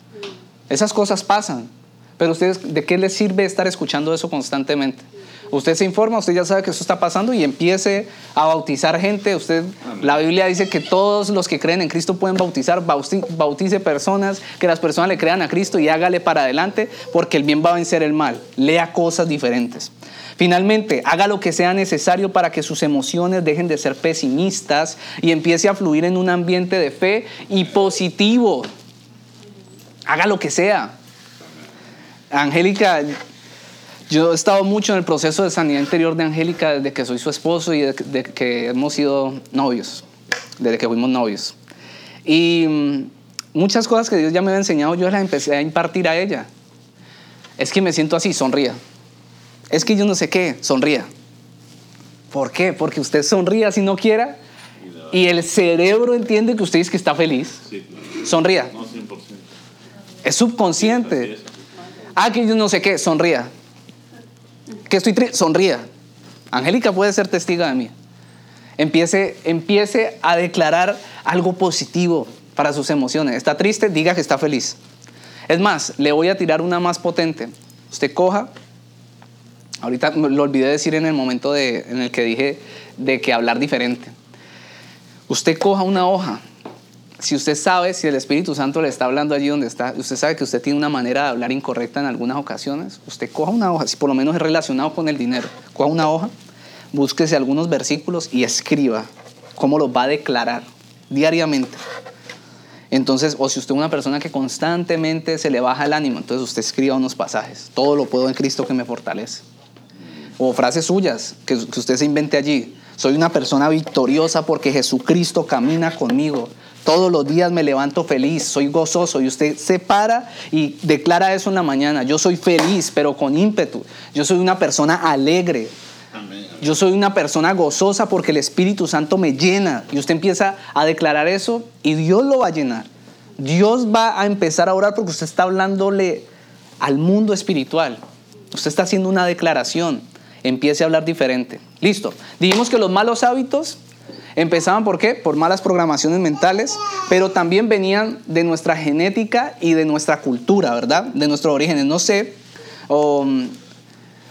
Esas cosas pasan. Pero ustedes, ¿de qué les sirve estar escuchando eso constantemente? Usted se informa, usted ya sabe que eso está pasando y empiece a bautizar gente. Usted, la Biblia dice que todos los que creen en Cristo pueden bautizar, bauti- bautice personas, que las personas le crean a Cristo y hágale para adelante, porque el bien va a vencer el mal. Lea cosas diferentes. Finalmente, haga lo que sea necesario para que sus emociones dejen de ser pesimistas y empiece a fluir en un ambiente de fe y positivo. Haga lo que sea. Angélica, yo he estado mucho en el proceso de sanidad interior de Angélica desde que soy su esposo y desde de que hemos sido novios, desde que fuimos novios. Y mm, muchas cosas que Dios ya me había enseñado, yo las empecé a impartir a ella. Es que me siento así, sonría. Es que yo no sé qué, sonría. ¿Por qué? Porque usted sonría si no quiera Y el cerebro entiende que usted dice que está feliz. Sonría. No, 100%. Es subconsciente. es. Ah, que yo no sé qué, sonría. Que estoy triste, sonría. Angélica puede ser testiga de mí. Empiece, empiece a declarar algo positivo para sus emociones. Está triste, diga que está feliz. Es más, le voy a tirar una más potente. Usted coja, ahorita lo olvidé decir en el momento de- en el que dije de que hablar diferente. Usted coja una hoja. Si usted sabe, si el Espíritu Santo le está hablando allí donde está, usted sabe que usted tiene una manera de hablar incorrecta en algunas ocasiones, usted coja una hoja, si por lo menos es relacionado con el dinero, coja una hoja, búsquese algunos versículos y escriba cómo los va a declarar diariamente. Entonces, o si usted es una persona que constantemente se le baja el ánimo, entonces usted escriba unos pasajes. Todo lo puedo en Cristo que me fortalece. O frases suyas que, que usted se invente allí. Soy una persona victoriosa porque Jesucristo camina conmigo. Todos los días me levanto feliz, soy gozoso y usted se para y declara eso en la mañana. Yo soy feliz, pero con ímpetu. Yo soy una persona alegre. Yo soy una persona gozosa porque el Espíritu Santo me llena. Y usted empieza a declarar eso y Dios lo va a llenar. Dios va a empezar a orar porque usted está hablándole al mundo espiritual. Usted está haciendo una declaración. Empiece a hablar diferente. Listo. Dijimos que los malos hábitos empezaban por qué? Por malas programaciones mentales, pero también venían de nuestra genética y de nuestra cultura, ¿verdad? De nuestros orígenes. No sé, o, mm,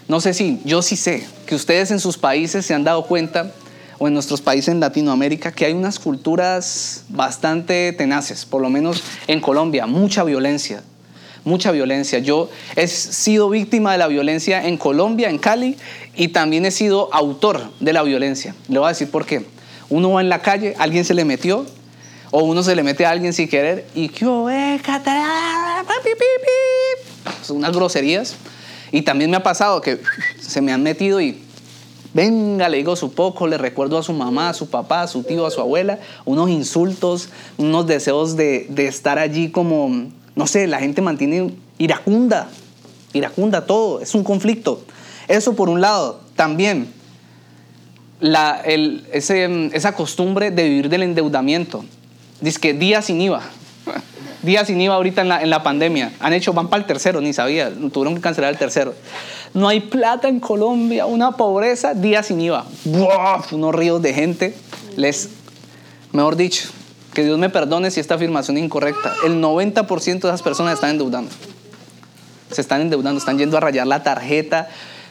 no sé si, yo sí sé que ustedes en sus países se han dado cuenta, o en nuestros países en Latinoamérica, que hay unas culturas bastante tenaces, por lo menos en Colombia, mucha violencia, mucha violencia. Yo he sido víctima de la violencia en Colombia, en Cali, y también he sido autor de la violencia. Le voy a decir por qué. Uno va en la calle, alguien se le metió, o uno se le mete a alguien sin querer, y que eh, pi, pi, pi. Son unas groserías. Y también me ha pasado que se me han metido y venga, le digo su poco, le recuerdo a su mamá, a su papá, a su tío, a su abuela, unos insultos, unos deseos de, de estar allí como, no sé, la gente mantiene iracunda, iracunda todo, es un conflicto. Eso por un lado. También la, el- ese, esa costumbre de vivir del endeudamiento. Dice que día sin IVA. [laughs] Día sin IVA ahorita en la, en la pandemia. Han hecho, van para el tercero, ni sabía. Tuvieron que cancelar el tercero. No hay plata en Colombia, una pobreza, día sin IVA. ¡Buah! Unos ríos de gente. Les, mejor dicho, que Dios me perdone si esta afirmación es incorrecta. El 90% de esas personas están endeudando se están endeudando, están yendo a rayar la tarjeta,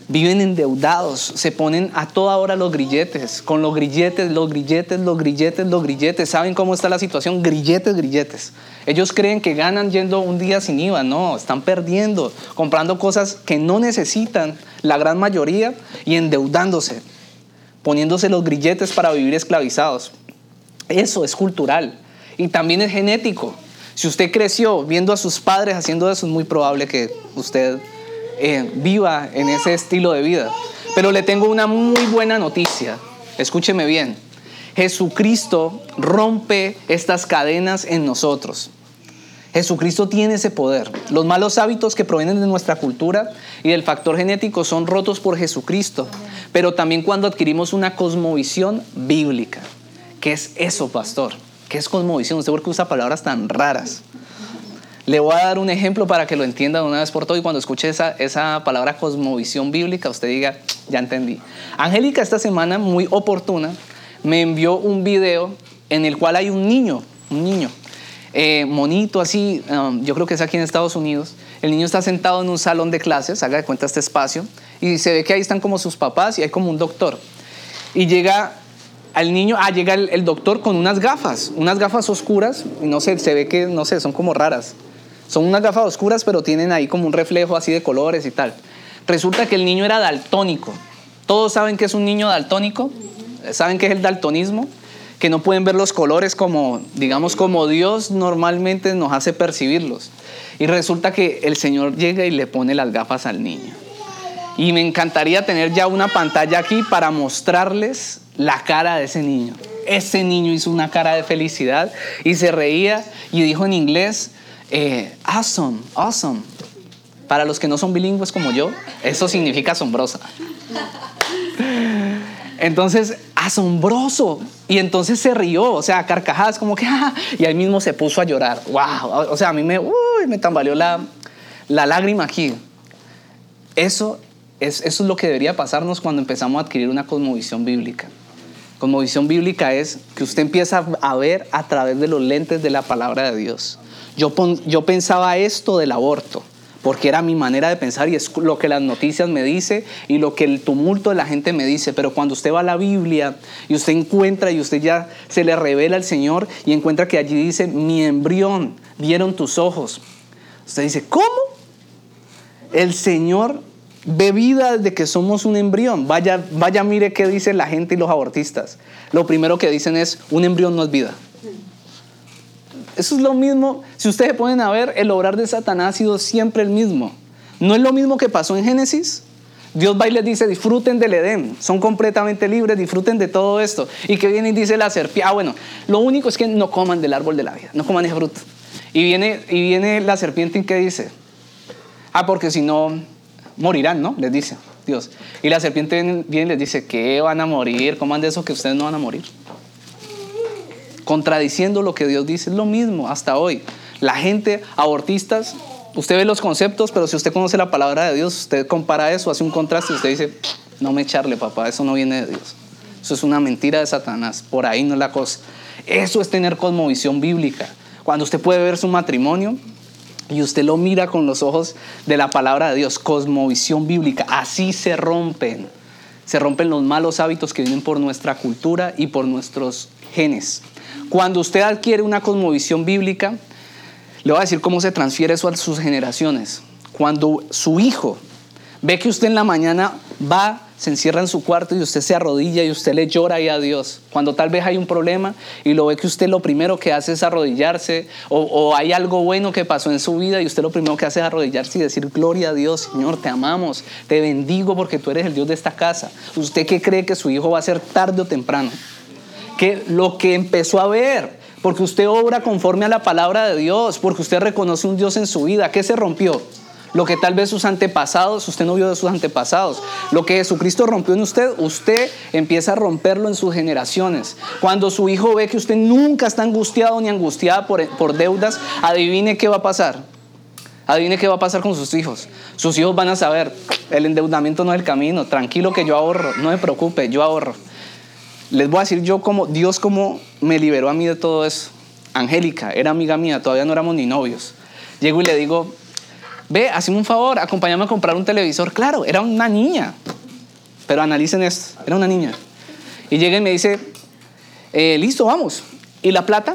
viven endeudados, se ponen a toda hora los grilletes, con los grilletes, los grilletes, los grilletes, los grilletes. ¿Saben cómo está la situación? Grilletes, grilletes. Ellos creen que ganan yendo un día sin IVA, no, están perdiendo, comprando cosas que no necesitan la gran mayoría y endeudándose, poniéndose los grilletes para vivir esclavizados. Eso es cultural y también es genético. Si usted creció viendo a sus padres haciendo eso, es muy probable que usted eh, viva en ese estilo de vida. Pero le tengo una muy buena noticia. Escúcheme bien. Jesucristo rompe estas cadenas en nosotros. Jesucristo tiene ese poder. Los malos hábitos que provienen de nuestra cultura y del factor genético son rotos por Jesucristo. Pero también cuando adquirimos una cosmovisión bíblica. ¿Qué es eso, pastor? ¿Qué es cosmovisión? Usted por qué usa palabras tan raras. Le voy a dar un ejemplo para que lo entienda de una vez por todas y cuando escuche esa, esa palabra cosmovisión bíblica, usted diga, ya entendí. Angélica esta semana, muy oportuna, me envió un video en el cual hay un niño, un niño, eh, monito así, um, yo creo que es aquí en Estados Unidos. El niño está sentado en un salón de clases, haga de cuenta este espacio, y se ve que ahí están como sus papás y hay como un doctor. Y llega al niño, ah, llega el, el doctor con unas gafas, unas gafas oscuras, y no sé, se ve que, no sé, son como raras. Son unas gafas oscuras, pero tienen ahí como un reflejo así de colores y tal. Resulta que el niño era daltónico. ¿Todos saben que es un niño daltónico? ¿Saben qué es el daltonismo? Que no pueden ver los colores como, digamos, como Dios normalmente nos hace percibirlos. Y resulta que el Señor llega y le pone las gafas al niño. Y me encantaría tener ya una pantalla aquí para mostrarles la cara de ese niño. Ese niño hizo una cara de felicidad y se reía y dijo en inglés, eh, awesome, awesome. Para los que no son bilingües como yo, eso significa asombrosa. Entonces, asombroso. Y entonces se rió, o sea, carcajadas, como que, [laughs] "Ah", y ahí mismo se puso a llorar. ¡Wow! O sea, a mí me, uy, me tambaleó la, la lágrima aquí. Eso es, eso es lo que debería pasarnos cuando empezamos a adquirir una cosmovisión bíblica. Cosmovisión bíblica es que usted empieza a ver a través de los lentes de la palabra de Dios. Yo, yo pensaba esto del aborto, porque era mi manera de pensar y es lo que las noticias me dice y lo que el tumulto de la gente me dice. Pero cuando usted va a la Biblia y usted encuentra y usted ya se le revela al Señor y encuentra que allí dice, mi embrión vieron tus ojos. Usted dice, ¿cómo? El Señor ve vida desde que somos un embrión. Vaya, vaya, mire qué dice la gente y los abortistas. Lo primero que dicen es, un embrión no es vida. Eso es lo mismo, si ustedes se ponen a ver, el obrar de Satanás ha sido siempre el mismo. No es lo mismo que pasó en Génesis. Dios va y les dice, disfruten del Edén, son completamente libres, disfruten de todo esto. Y que viene y dice la serpiente, ah, bueno, lo único es que no coman del árbol de la vida, no coman ese fruto. Y viene, y viene la serpiente y que dice, ah, porque si no, morirán, ¿no? Les dice Dios. Y la serpiente viene y les dice, ¿qué van a morir? ¿Coman de eso que ustedes no van a morir? Contradiciendo lo que Dios dice. Es lo mismo hasta hoy. La gente, abortistas, usted ve los conceptos, pero si usted conoce la palabra de Dios, usted compara eso, hace un contraste y usted dice, no me echarle, papá, eso no viene de Dios. Eso es una mentira de Satanás. Por ahí no es la cosa. Eso es tener cosmovisión bíblica. Cuando usted puede ver su matrimonio y usted lo mira con los ojos de la palabra de Dios, cosmovisión bíblica, así se rompen. Se rompen los malos hábitos que vienen por nuestra cultura y por nuestros genes. Cuando usted adquiere una cosmovisión bíblica, le voy a decir cómo se transfiere eso a sus generaciones. Cuando su hijo ve que usted en la mañana va, se encierra en su cuarto y usted se arrodilla y usted le llora ahí a Dios. Cuando tal vez hay un problema y lo ve que usted lo primero que hace es arrodillarse o, o hay algo bueno que pasó en su vida y usted lo primero que hace es arrodillarse y decir, gloria a Dios, Señor, te amamos, te bendigo porque tú eres el Dios de esta casa. ¿Usted qué cree que su hijo va a ser tarde o temprano? Que lo que empezó a ver, porque usted obra conforme a la palabra de Dios, porque usted reconoce un Dios en su vida, ¿qué se rompió? Lo que tal vez sus antepasados, usted no vio de sus antepasados. Lo que Jesucristo rompió en usted, usted empieza a romperlo en sus generaciones. Cuando su hijo ve que usted nunca está angustiado ni angustiada por, por deudas, adivine qué va a pasar. Adivine qué va a pasar con sus hijos. Sus hijos van a saber, el endeudamiento no es el camino, tranquilo que yo ahorro, no me preocupe, yo ahorro. Les voy a decir yo como Dios como me liberó a mí de todo eso. Angélica era amiga mía, todavía no éramos ni novios. Llego y le digo, ve, hazme un favor, acompáñame a comprar un televisor. Claro, era una niña, pero analicen esto, era una niña. Y llega y me dice, eh, listo, vamos. ¿Y la plata?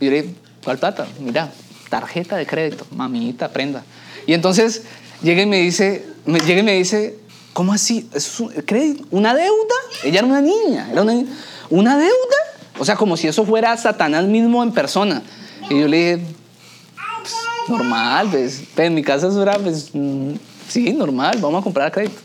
Y yo le digo, ¿cuál plata? Mira, tarjeta de crédito, mamita, prenda. Y entonces llega y me dice, llega y me dice, ¿cómo así? ¿Es un crédito? ¿Una deuda? Ella era una niña, era una, ni- ¿una deuda? O sea, como si eso fuera Satanás mismo en persona. Y yo le dije, pues, normal, pues, en mi casa eso era, pues, mm, sí, normal, vamos a comprar crédito.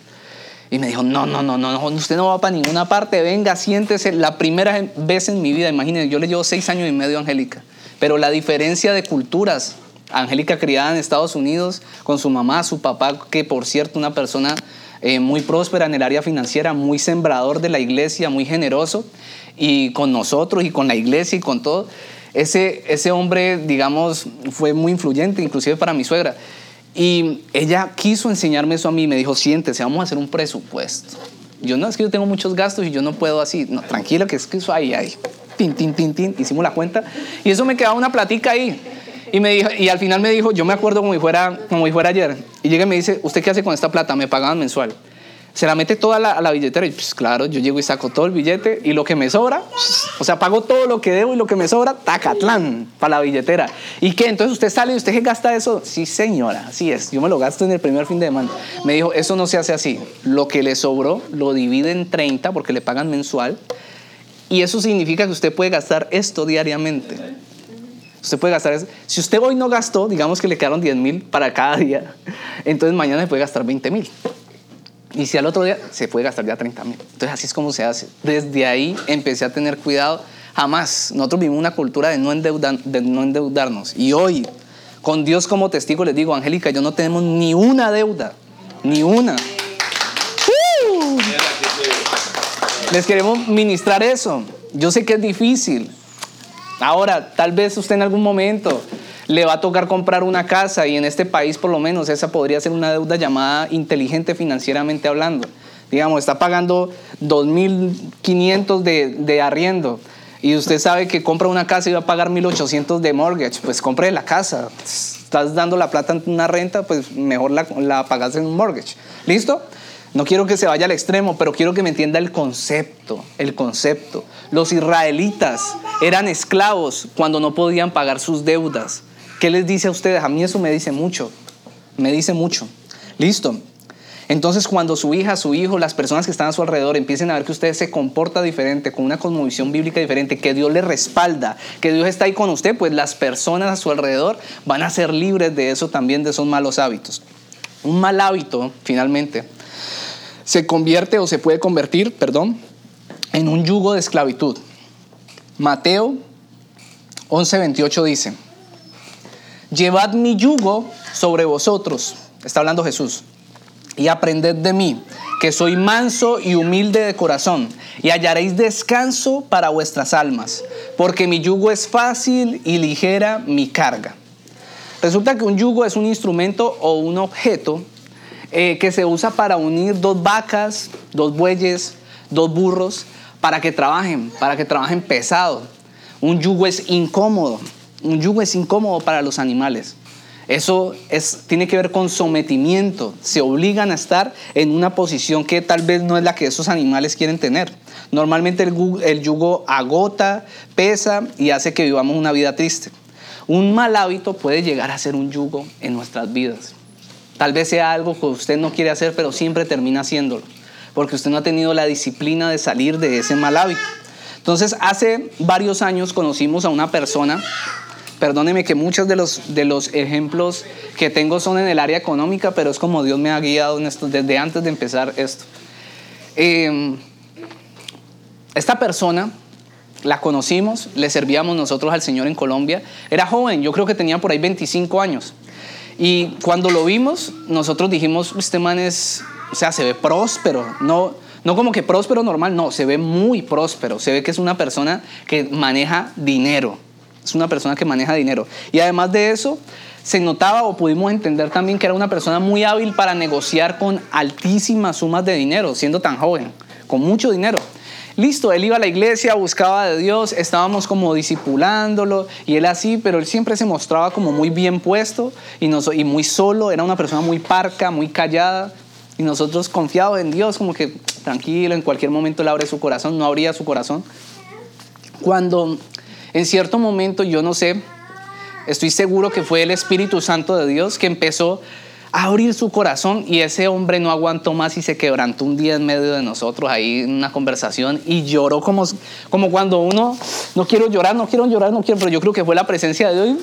Y me dijo, no, no, no, no, usted no va para ninguna parte, venga, siéntese. La primera vez en mi vida, imagínense, yo le llevo seis años y medio a Angélica, pero la diferencia de culturas, Angélica criada en Estados Unidos con su mamá, su papá, que por cierto, una persona eh, muy próspera en el área financiera, muy sembrador de la iglesia, muy generoso, y con nosotros y con la iglesia y con todo. Ese, ese hombre, digamos, fue muy influyente, inclusive para mi suegra. Y ella quiso enseñarme eso a mí, me dijo, siéntese, vamos a hacer un presupuesto. Yo no, es que yo tengo muchos gastos y yo no puedo así. No, tranquila, que es que eso ahí, ahí. Tin, tin, tin, tin. Hicimos la cuenta. Y eso me quedaba una platica ahí. Y, me dijo, y al final me dijo, yo me acuerdo como si fuera, como si fuera ayer. Y llega y me dice, ¿usted qué hace con esta plata? Me pagaban mensual. Se la mete toda la- a la billetera y pues claro, yo llego y saco todo el billete y lo que me sobra, o sea, pago todo lo que debo y lo que me sobra, tacatlán, para la billetera. ¿Y qué? Entonces usted sale y usted gasta eso. Sí, señora, así es. Yo me lo gasto en el primer fin de semana. Me dijo, eso no se hace así. Lo que le sobró lo divide en 30 porque le pagan mensual. Y eso significa que usted puede gastar esto diariamente. Usted puede gastar. Si usted hoy no gastó, digamos que le quedaron 10 mil para cada día, [laughs] entonces mañana se puede gastar 20 mil. Y si al otro día se puede gastar ya 30 mil. Entonces así es como se hace. Desde ahí empecé a tener cuidado. Jamás. Nosotros vivimos una cultura de no, endeuda- de no endeudarnos. Y hoy, con Dios como testigo, les digo, Angélica, yo no tenemos ni una deuda. Ni una. ¡Uh! Les queremos ministrar eso. Yo sé que es difícil. Ahora, tal vez usted en algún momento le va a tocar comprar una casa y en este país por lo menos esa podría ser una deuda llamada inteligente financieramente hablando. Digamos, está pagando 2.500 de, de arriendo y usted sabe que compra una casa y va a pagar 1.800 de mortgage, pues compre la casa. Estás dando la plata en una renta, pues mejor la, la pagas en un mortgage. ¿Listo? No quiero que se vaya al extremo, pero quiero que me entienda el concepto, el concepto. Los israelitas eran esclavos cuando no podían pagar sus deudas. ¿Qué les dice a ustedes? A mí eso me dice mucho, me dice mucho. Listo. Entonces cuando su hija, su hijo, las personas que están a su alrededor empiecen a ver que usted se comporta diferente, con una cosmovisión bíblica diferente, que Dios le respalda, que Dios está ahí con usted, pues las personas a su alrededor van a ser libres de eso también, de esos malos hábitos. Un mal hábito, finalmente, se convierte o se puede convertir, perdón, en un yugo de esclavitud. Mateo 11:28 dice, llevad mi yugo sobre vosotros, está hablando Jesús, y aprended de mí, que soy manso y humilde de corazón, y hallaréis descanso para vuestras almas, porque mi yugo es fácil y ligera mi carga. Resulta que un yugo es un instrumento o un objeto eh, que se usa para unir dos vacas, dos bueyes, dos burros, para que trabajen, para que trabajen pesado. Un yugo es incómodo, un yugo es incómodo para los animales. Eso es, tiene que ver con sometimiento. Se obligan a estar en una posición que tal vez no es la que esos animales quieren tener. Normalmente el, yugo agota, pesa y hace que vivamos una vida triste. Un mal hábito puede llegar a ser un yugo en nuestras vidas. Tal vez sea algo que usted no quiere hacer, pero siempre termina haciéndolo, porque usted no ha tenido la disciplina de salir de ese mal hábito. Entonces, hace varios años conocimos a una persona, perdóneme que muchos de los, de los ejemplos que tengo son en el área económica, pero es como Dios me ha guiado en esto, desde antes de empezar esto. Eh, esta persona la conocimos, le servíamos nosotros al Señor en Colombia. Era joven, yo creo que tenía por ahí 25 años. Y cuando lo vimos, nosotros dijimos, este man es, o sea, se ve próspero, no, no como que próspero normal, no, se ve muy próspero, se ve que es una persona que maneja dinero, es una persona que maneja dinero. Y además de eso, se notaba o pudimos entender también que era una persona muy hábil para negociar con altísimas sumas de dinero, siendo tan joven, con mucho dinero. Listo, él iba a la iglesia, buscaba de Dios, estábamos como disipulándolo y él así, pero él siempre se mostraba como muy bien puesto y, nos- y muy solo, era una persona muy parca, muy callada y nosotros confiados en Dios, como que tranquilo, en cualquier momento le abre su corazón, no abría su corazón. Cuando en cierto momento, yo no sé, estoy seguro que fue el Espíritu Santo de Dios que empezó abrir su corazón y ese hombre no aguantó más y se quebrantó un día en medio de nosotros ahí en una conversación y lloró como, como cuando uno, no quiero llorar, no quiero llorar, no quiero, pero yo creo que fue la presencia de Dios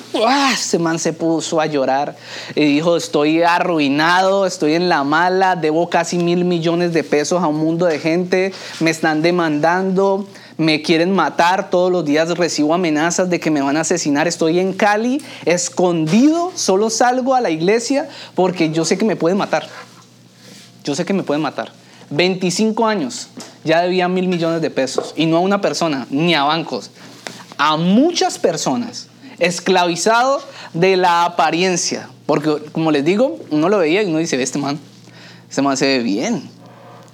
ese man se puso a llorar y dijo, estoy arruinado, estoy en la mala, debo casi mil millones de pesos a un mundo de gente, me están demandando, me quieren matar, todos los días recibo amenazas de que me van a asesinar, estoy en Cali, escondido, solo salgo a la iglesia porque yo sé que me pueden matar. Yo sé que me pueden matar. 25 años, ya debía mil millones de pesos, y no a una persona, ni a bancos, a muchas personas, esclavizado de la apariencia, porque como les digo, uno lo veía y uno dice, "Ve, este man, este man se ve bien,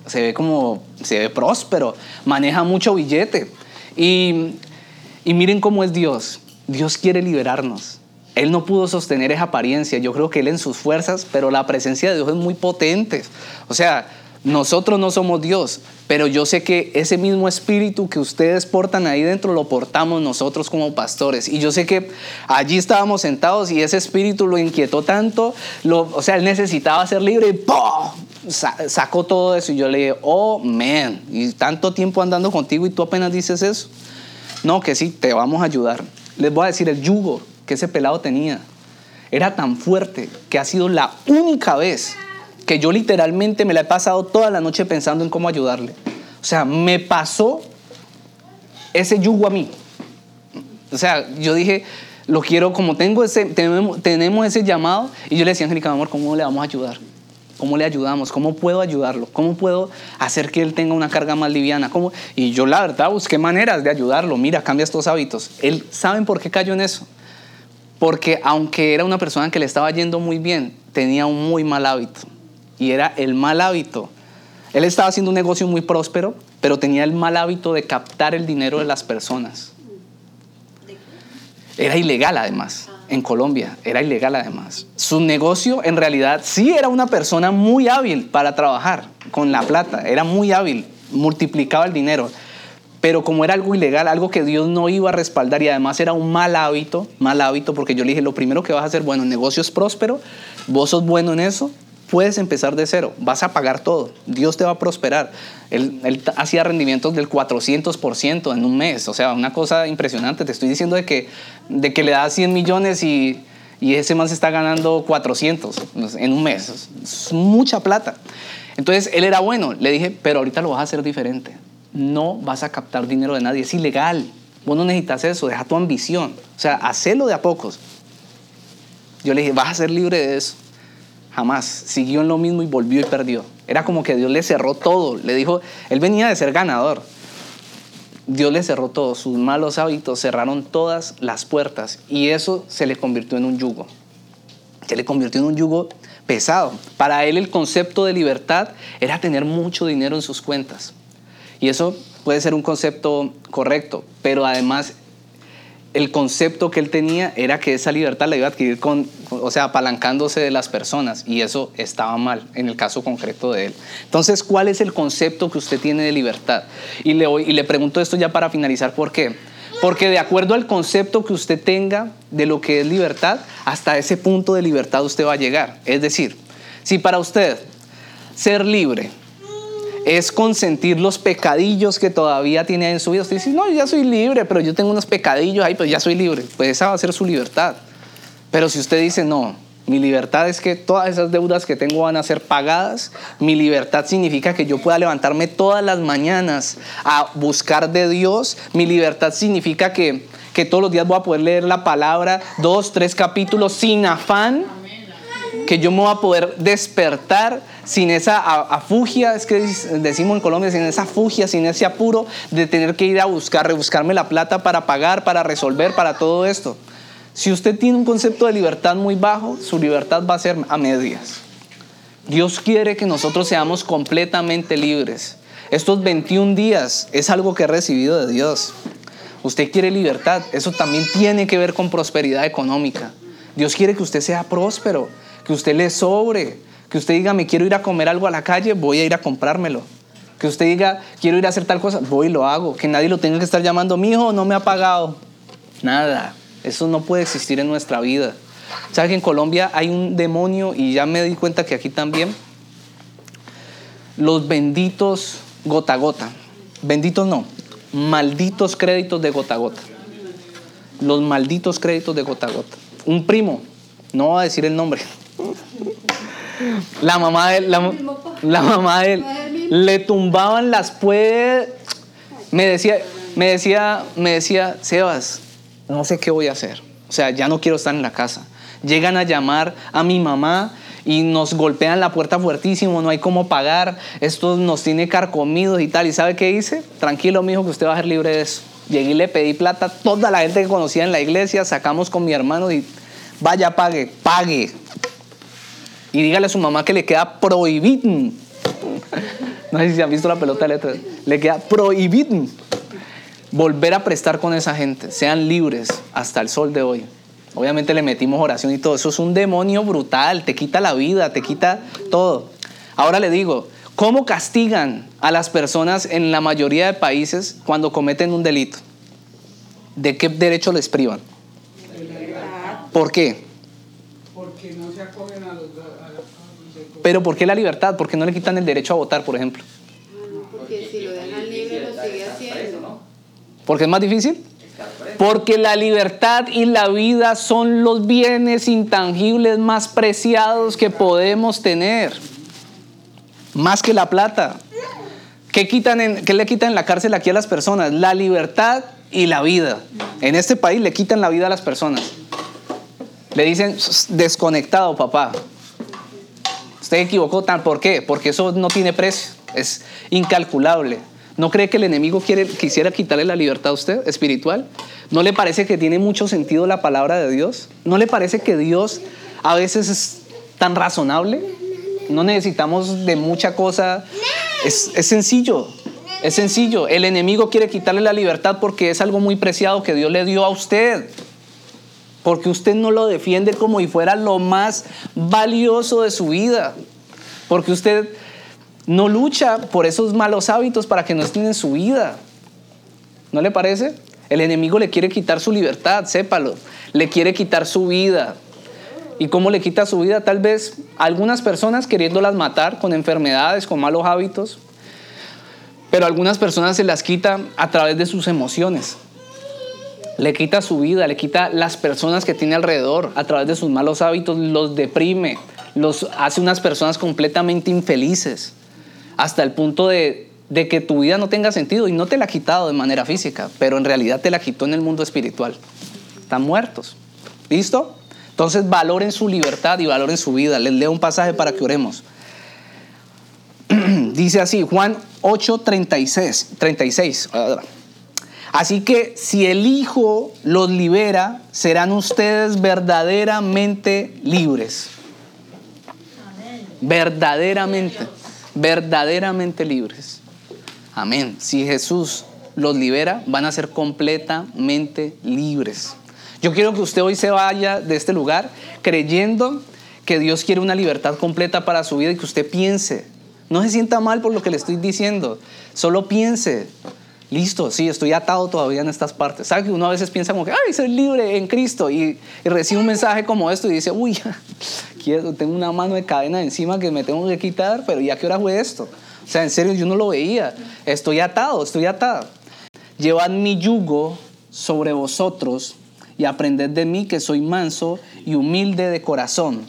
se ve como, se ve próspero, maneja mucho billete. Y, y miren cómo es Dios. Dios quiere liberarnos. Él no pudo sostener esa apariencia. Yo creo que Él en sus fuerzas, pero la presencia de Dios es muy potente. O sea, nosotros no somos Dios, pero yo sé que ese mismo espíritu que ustedes portan ahí dentro lo portamos nosotros como pastores. Y yo sé que allí estábamos sentados y ese espíritu lo inquietó tanto, lo, o sea, él necesitaba ser libre y ¡pum! Sa- sacó todo eso. Y yo le dije, oh, man, y tanto tiempo andando contigo y tú apenas dices eso. No, que sí, te vamos a ayudar. Les voy a decir, el yugo que ese pelado tenía era tan fuerte que ha sido la única vez que yo literalmente me la he pasado toda la noche pensando en cómo ayudarle. O sea, me pasó ese yugo a mí. O sea, yo dije, lo quiero, como tengo ese, tenemos, tenemos ese llamado, y yo le decía Angélica, amor, ¿cómo le vamos a ayudar? ¿Cómo le ayudamos? ¿Cómo puedo ayudarlo? ¿Cómo puedo hacer que él tenga una carga más liviana? ¿Cómo? Y yo la verdad busqué maneras de ayudarlo. Mira, cambia estos hábitos. Él, ¿saben por qué cayó en eso? Porque aunque era una persona que le estaba yendo muy bien, tenía un muy mal hábito. Y era el mal hábito. Él estaba haciendo un negocio muy próspero, pero tenía el mal hábito de captar el dinero de las personas. Era ilegal además, en Colombia, era ilegal además. Su negocio en realidad sí era una persona muy hábil para trabajar con la plata, era muy hábil, multiplicaba el dinero. Pero como era algo ilegal, algo que Dios no iba a respaldar y además era un mal hábito, mal hábito, porque yo le dije, lo primero que vas a hacer, bueno, negocio es próspero, vos sos bueno en eso, puedes empezar de cero, vas a pagar todo, Dios te va a prosperar. Él, él hacía rendimientos del 400% en un mes, o sea, una cosa impresionante. Te estoy diciendo de que, de que le das 100 millones y, y ese man se está ganando 400 en un mes. Es mucha plata. Entonces, él era bueno. Le dije, pero ahorita lo vas a hacer diferente. No vas a captar dinero de nadie, es ilegal. Vos no necesitas eso, deja tu ambición. O sea, hacelo de a pocos. Yo le dije, vas a ser libre de eso. Jamás. Siguió en lo mismo y volvió y perdió. Era como que Dios le cerró todo. Le dijo, él venía de ser ganador. Dios le cerró todo. Sus malos hábitos cerraron todas las puertas y eso se le convirtió en un yugo. Se le convirtió en un yugo pesado. Para él el concepto de libertad era tener mucho dinero en sus cuentas. Y eso puede ser un concepto correcto, pero además el concepto que él tenía era que esa libertad la iba a adquirir con, o sea, apalancándose de las personas y eso estaba mal en el caso concreto de él. Entonces, ¿cuál es el concepto que usted tiene de libertad? Y le, y le pregunto esto ya para finalizar, ¿por qué? Porque de acuerdo al concepto que usted tenga de lo que es libertad, hasta ese punto de libertad usted va a llegar. Es decir, si para usted ser libre es consentir los pecadillos que todavía tiene en su vida. Usted dice, no, yo ya soy libre, pero yo tengo unos pecadillos ahí, pero ya soy libre. Pues esa va a ser su libertad. Pero si usted dice, no, mi libertad es que todas esas deudas que tengo van a ser pagadas. Mi libertad significa que yo pueda levantarme todas las mañanas a buscar de Dios. Mi libertad significa que, que todos los días voy a poder leer la palabra, dos, tres capítulos sin afán. Que yo me voy a poder despertar sin esa afugia, es que decimos en Colombia, sin esa afugia, sin ese apuro de tener que ir a buscar, rebuscarme la plata para pagar, para resolver, para todo esto. Si usted tiene un concepto de libertad muy bajo, su libertad va a ser a medias. Dios quiere que nosotros seamos completamente libres. Estos 21 días es algo que he recibido de Dios. Usted quiere libertad, eso también tiene que ver con prosperidad económica. Dios quiere que usted sea próspero, que usted le sobre, que usted diga, me quiero ir a comer algo a la calle, voy a ir a comprármelo. Que usted diga, quiero ir a hacer tal cosa, voy y lo hago. Que nadie lo tenga que estar llamando, mi hijo no me ha pagado. Nada. Eso no puede existir en nuestra vida. ¿Sabe que en Colombia hay un demonio y ya me di cuenta que aquí también? Los benditos gota a gota. Benditos no, malditos créditos de gota a gota. Los malditos créditos de gota a gota. Un primo, no voy a decir el nombre. La mamá de él, la, la mamá de él, le tumbaban las puertas. Me decía, me decía, me decía, Sebas, no sé qué voy a hacer. O sea, ya no quiero estar en la casa. Llegan a llamar a mi mamá y nos golpean la puerta fuertísimo, no hay cómo pagar, esto nos tiene carcomidos y tal. ¿Y sabe qué hice? Tranquilo, mi hijo, que usted va a ser libre de eso. Llegué y le pedí plata a toda la gente que conocía en la iglesia, sacamos con mi hermano y vaya, pague, pague. Y dígale a su mamá que le queda prohibido. No sé si han visto la pelota de letras. Le queda prohibido volver a prestar con esa gente. Sean libres hasta el sol de hoy. Obviamente le metimos oración y todo. Eso es un demonio brutal. Te quita la vida, te quita todo. Ahora le digo, ¿cómo castigan a las personas en la mayoría de países cuando cometen un delito? ¿De qué derecho les privan? ¿Por qué? Porque no se acogen a los... Pero ¿por qué la libertad? ¿Por qué no le quitan el derecho a votar, por ejemplo? Porque si lo dejan libre lo sigue haciendo. ¿Por qué es más difícil? Porque la libertad y la vida son los bienes intangibles más preciados que podemos tener. Más que la plata. ¿Qué, quitan en, ¿Qué le quitan en la cárcel aquí a las personas? La libertad y la vida. En este país le quitan la vida a las personas. Le dicen, desconectado, papá. Usted equivocó tan, ¿por qué? Porque eso no tiene precio, es incalculable. ¿No cree que el enemigo quiere, quisiera quitarle la libertad a usted espiritual? ¿No le parece que tiene mucho sentido la palabra de Dios? ¿No le parece que Dios a veces es tan razonable? No necesitamos de mucha cosa. Es, es sencillo, es sencillo. El enemigo quiere quitarle la libertad porque es algo muy preciado que Dios le dio a usted. Porque usted no lo defiende como si fuera lo más valioso de su vida. Porque usted no lucha por esos malos hábitos para que no estén en su vida. ¿No le parece? El enemigo le quiere quitar su libertad, sépalo. Le quiere quitar su vida. ¿Y cómo le quita su vida? Tal vez algunas personas queriéndolas matar con enfermedades, con malos hábitos. Pero algunas personas se las quita a través de sus emociones. Le quita su vida, le quita las personas que tiene alrededor a través de sus malos hábitos, los deprime, los hace unas personas completamente infelices, hasta el punto de, que tu vida no tenga sentido y no te la ha quitado de manera física, pero en realidad te la quitó en el mundo espiritual. Están muertos. ¿Listo? Entonces valoren su libertad y valoren su vida. Les leo un pasaje para que oremos. [clears throat] Dice así, Juan 8, 36. 36. Así que si el Hijo los libera, serán ustedes verdaderamente libres. Verdaderamente, verdaderamente libres. Amén. Si Jesús los libera, van a ser completamente libres. Yo quiero que usted hoy se vaya de este lugar creyendo que Dios quiere una libertad completa para su vida y que usted piense. No se sienta mal por lo que le estoy diciendo. Solo piense. Listo, sí, estoy atado todavía en estas partes. ¿Sabe que uno a veces piensa como que, ay, soy libre en Cristo? Y, y recibe un mensaje como esto y dice, uy, [laughs] quiero, tengo una mano de cadena encima que me tengo que quitar, pero ¿ya qué hora fue esto? O sea, en serio, yo no lo veía. Estoy atado, estoy atado. Llevad mi yugo sobre vosotros y aprended de mí que soy manso y humilde de corazón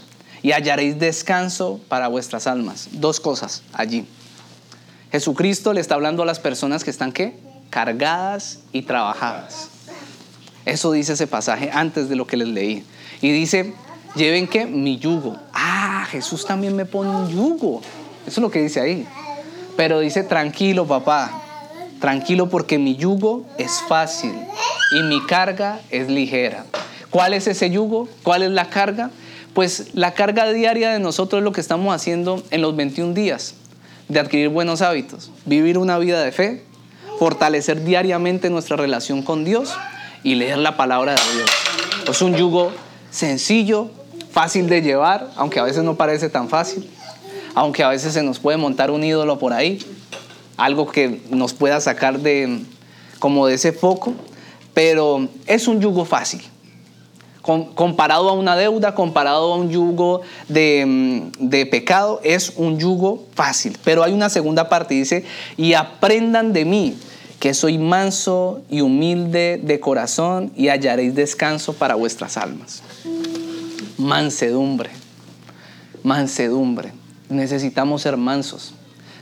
y hallaréis descanso para vuestras almas. Dos cosas allí. Jesucristo le está hablando a las personas que están qué? Cargadas y trabajadas. Eso dice ese pasaje antes de lo que les leí. Y dice, lleven qué? Mi yugo. Ah, Jesús también me pone un yugo. Eso es lo que dice ahí. Pero dice, tranquilo papá, tranquilo porque mi yugo es fácil y mi carga es ligera. ¿Cuál es ese yugo? ¿Cuál es la carga? Pues la carga diaria de nosotros es lo que estamos haciendo en los 21 días, de adquirir buenos hábitos, vivir una vida de fe, fortalecer diariamente nuestra relación con Dios y leer la palabra de Dios. Es un yugo sencillo, fácil de llevar, aunque a veces no parece tan fácil, aunque a veces se nos puede montar un ídolo por ahí, algo que nos pueda sacar de como de ese foco, pero es un yugo fácil. Comparado a una deuda, comparado a un yugo de, de, pecado, es un yugo fácil. Pero hay una segunda parte, dice, y aprendan de mí, que soy manso y humilde de corazón, y hallaréis descanso para vuestras almas. Mansedumbre, mansedumbre. Necesitamos ser mansos.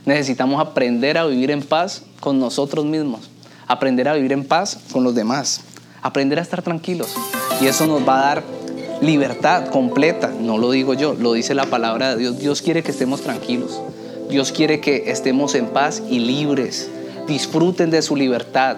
Necesitamos aprender a vivir en paz con nosotros mismos, aprender a vivir en paz con los demás, aprender a estar tranquilos. Y eso nos va a dar libertad completa. No lo digo yo, lo dice la palabra de Dios. Dios quiere que estemos tranquilos. Dios quiere que estemos en paz y libres. Disfruten de su libertad.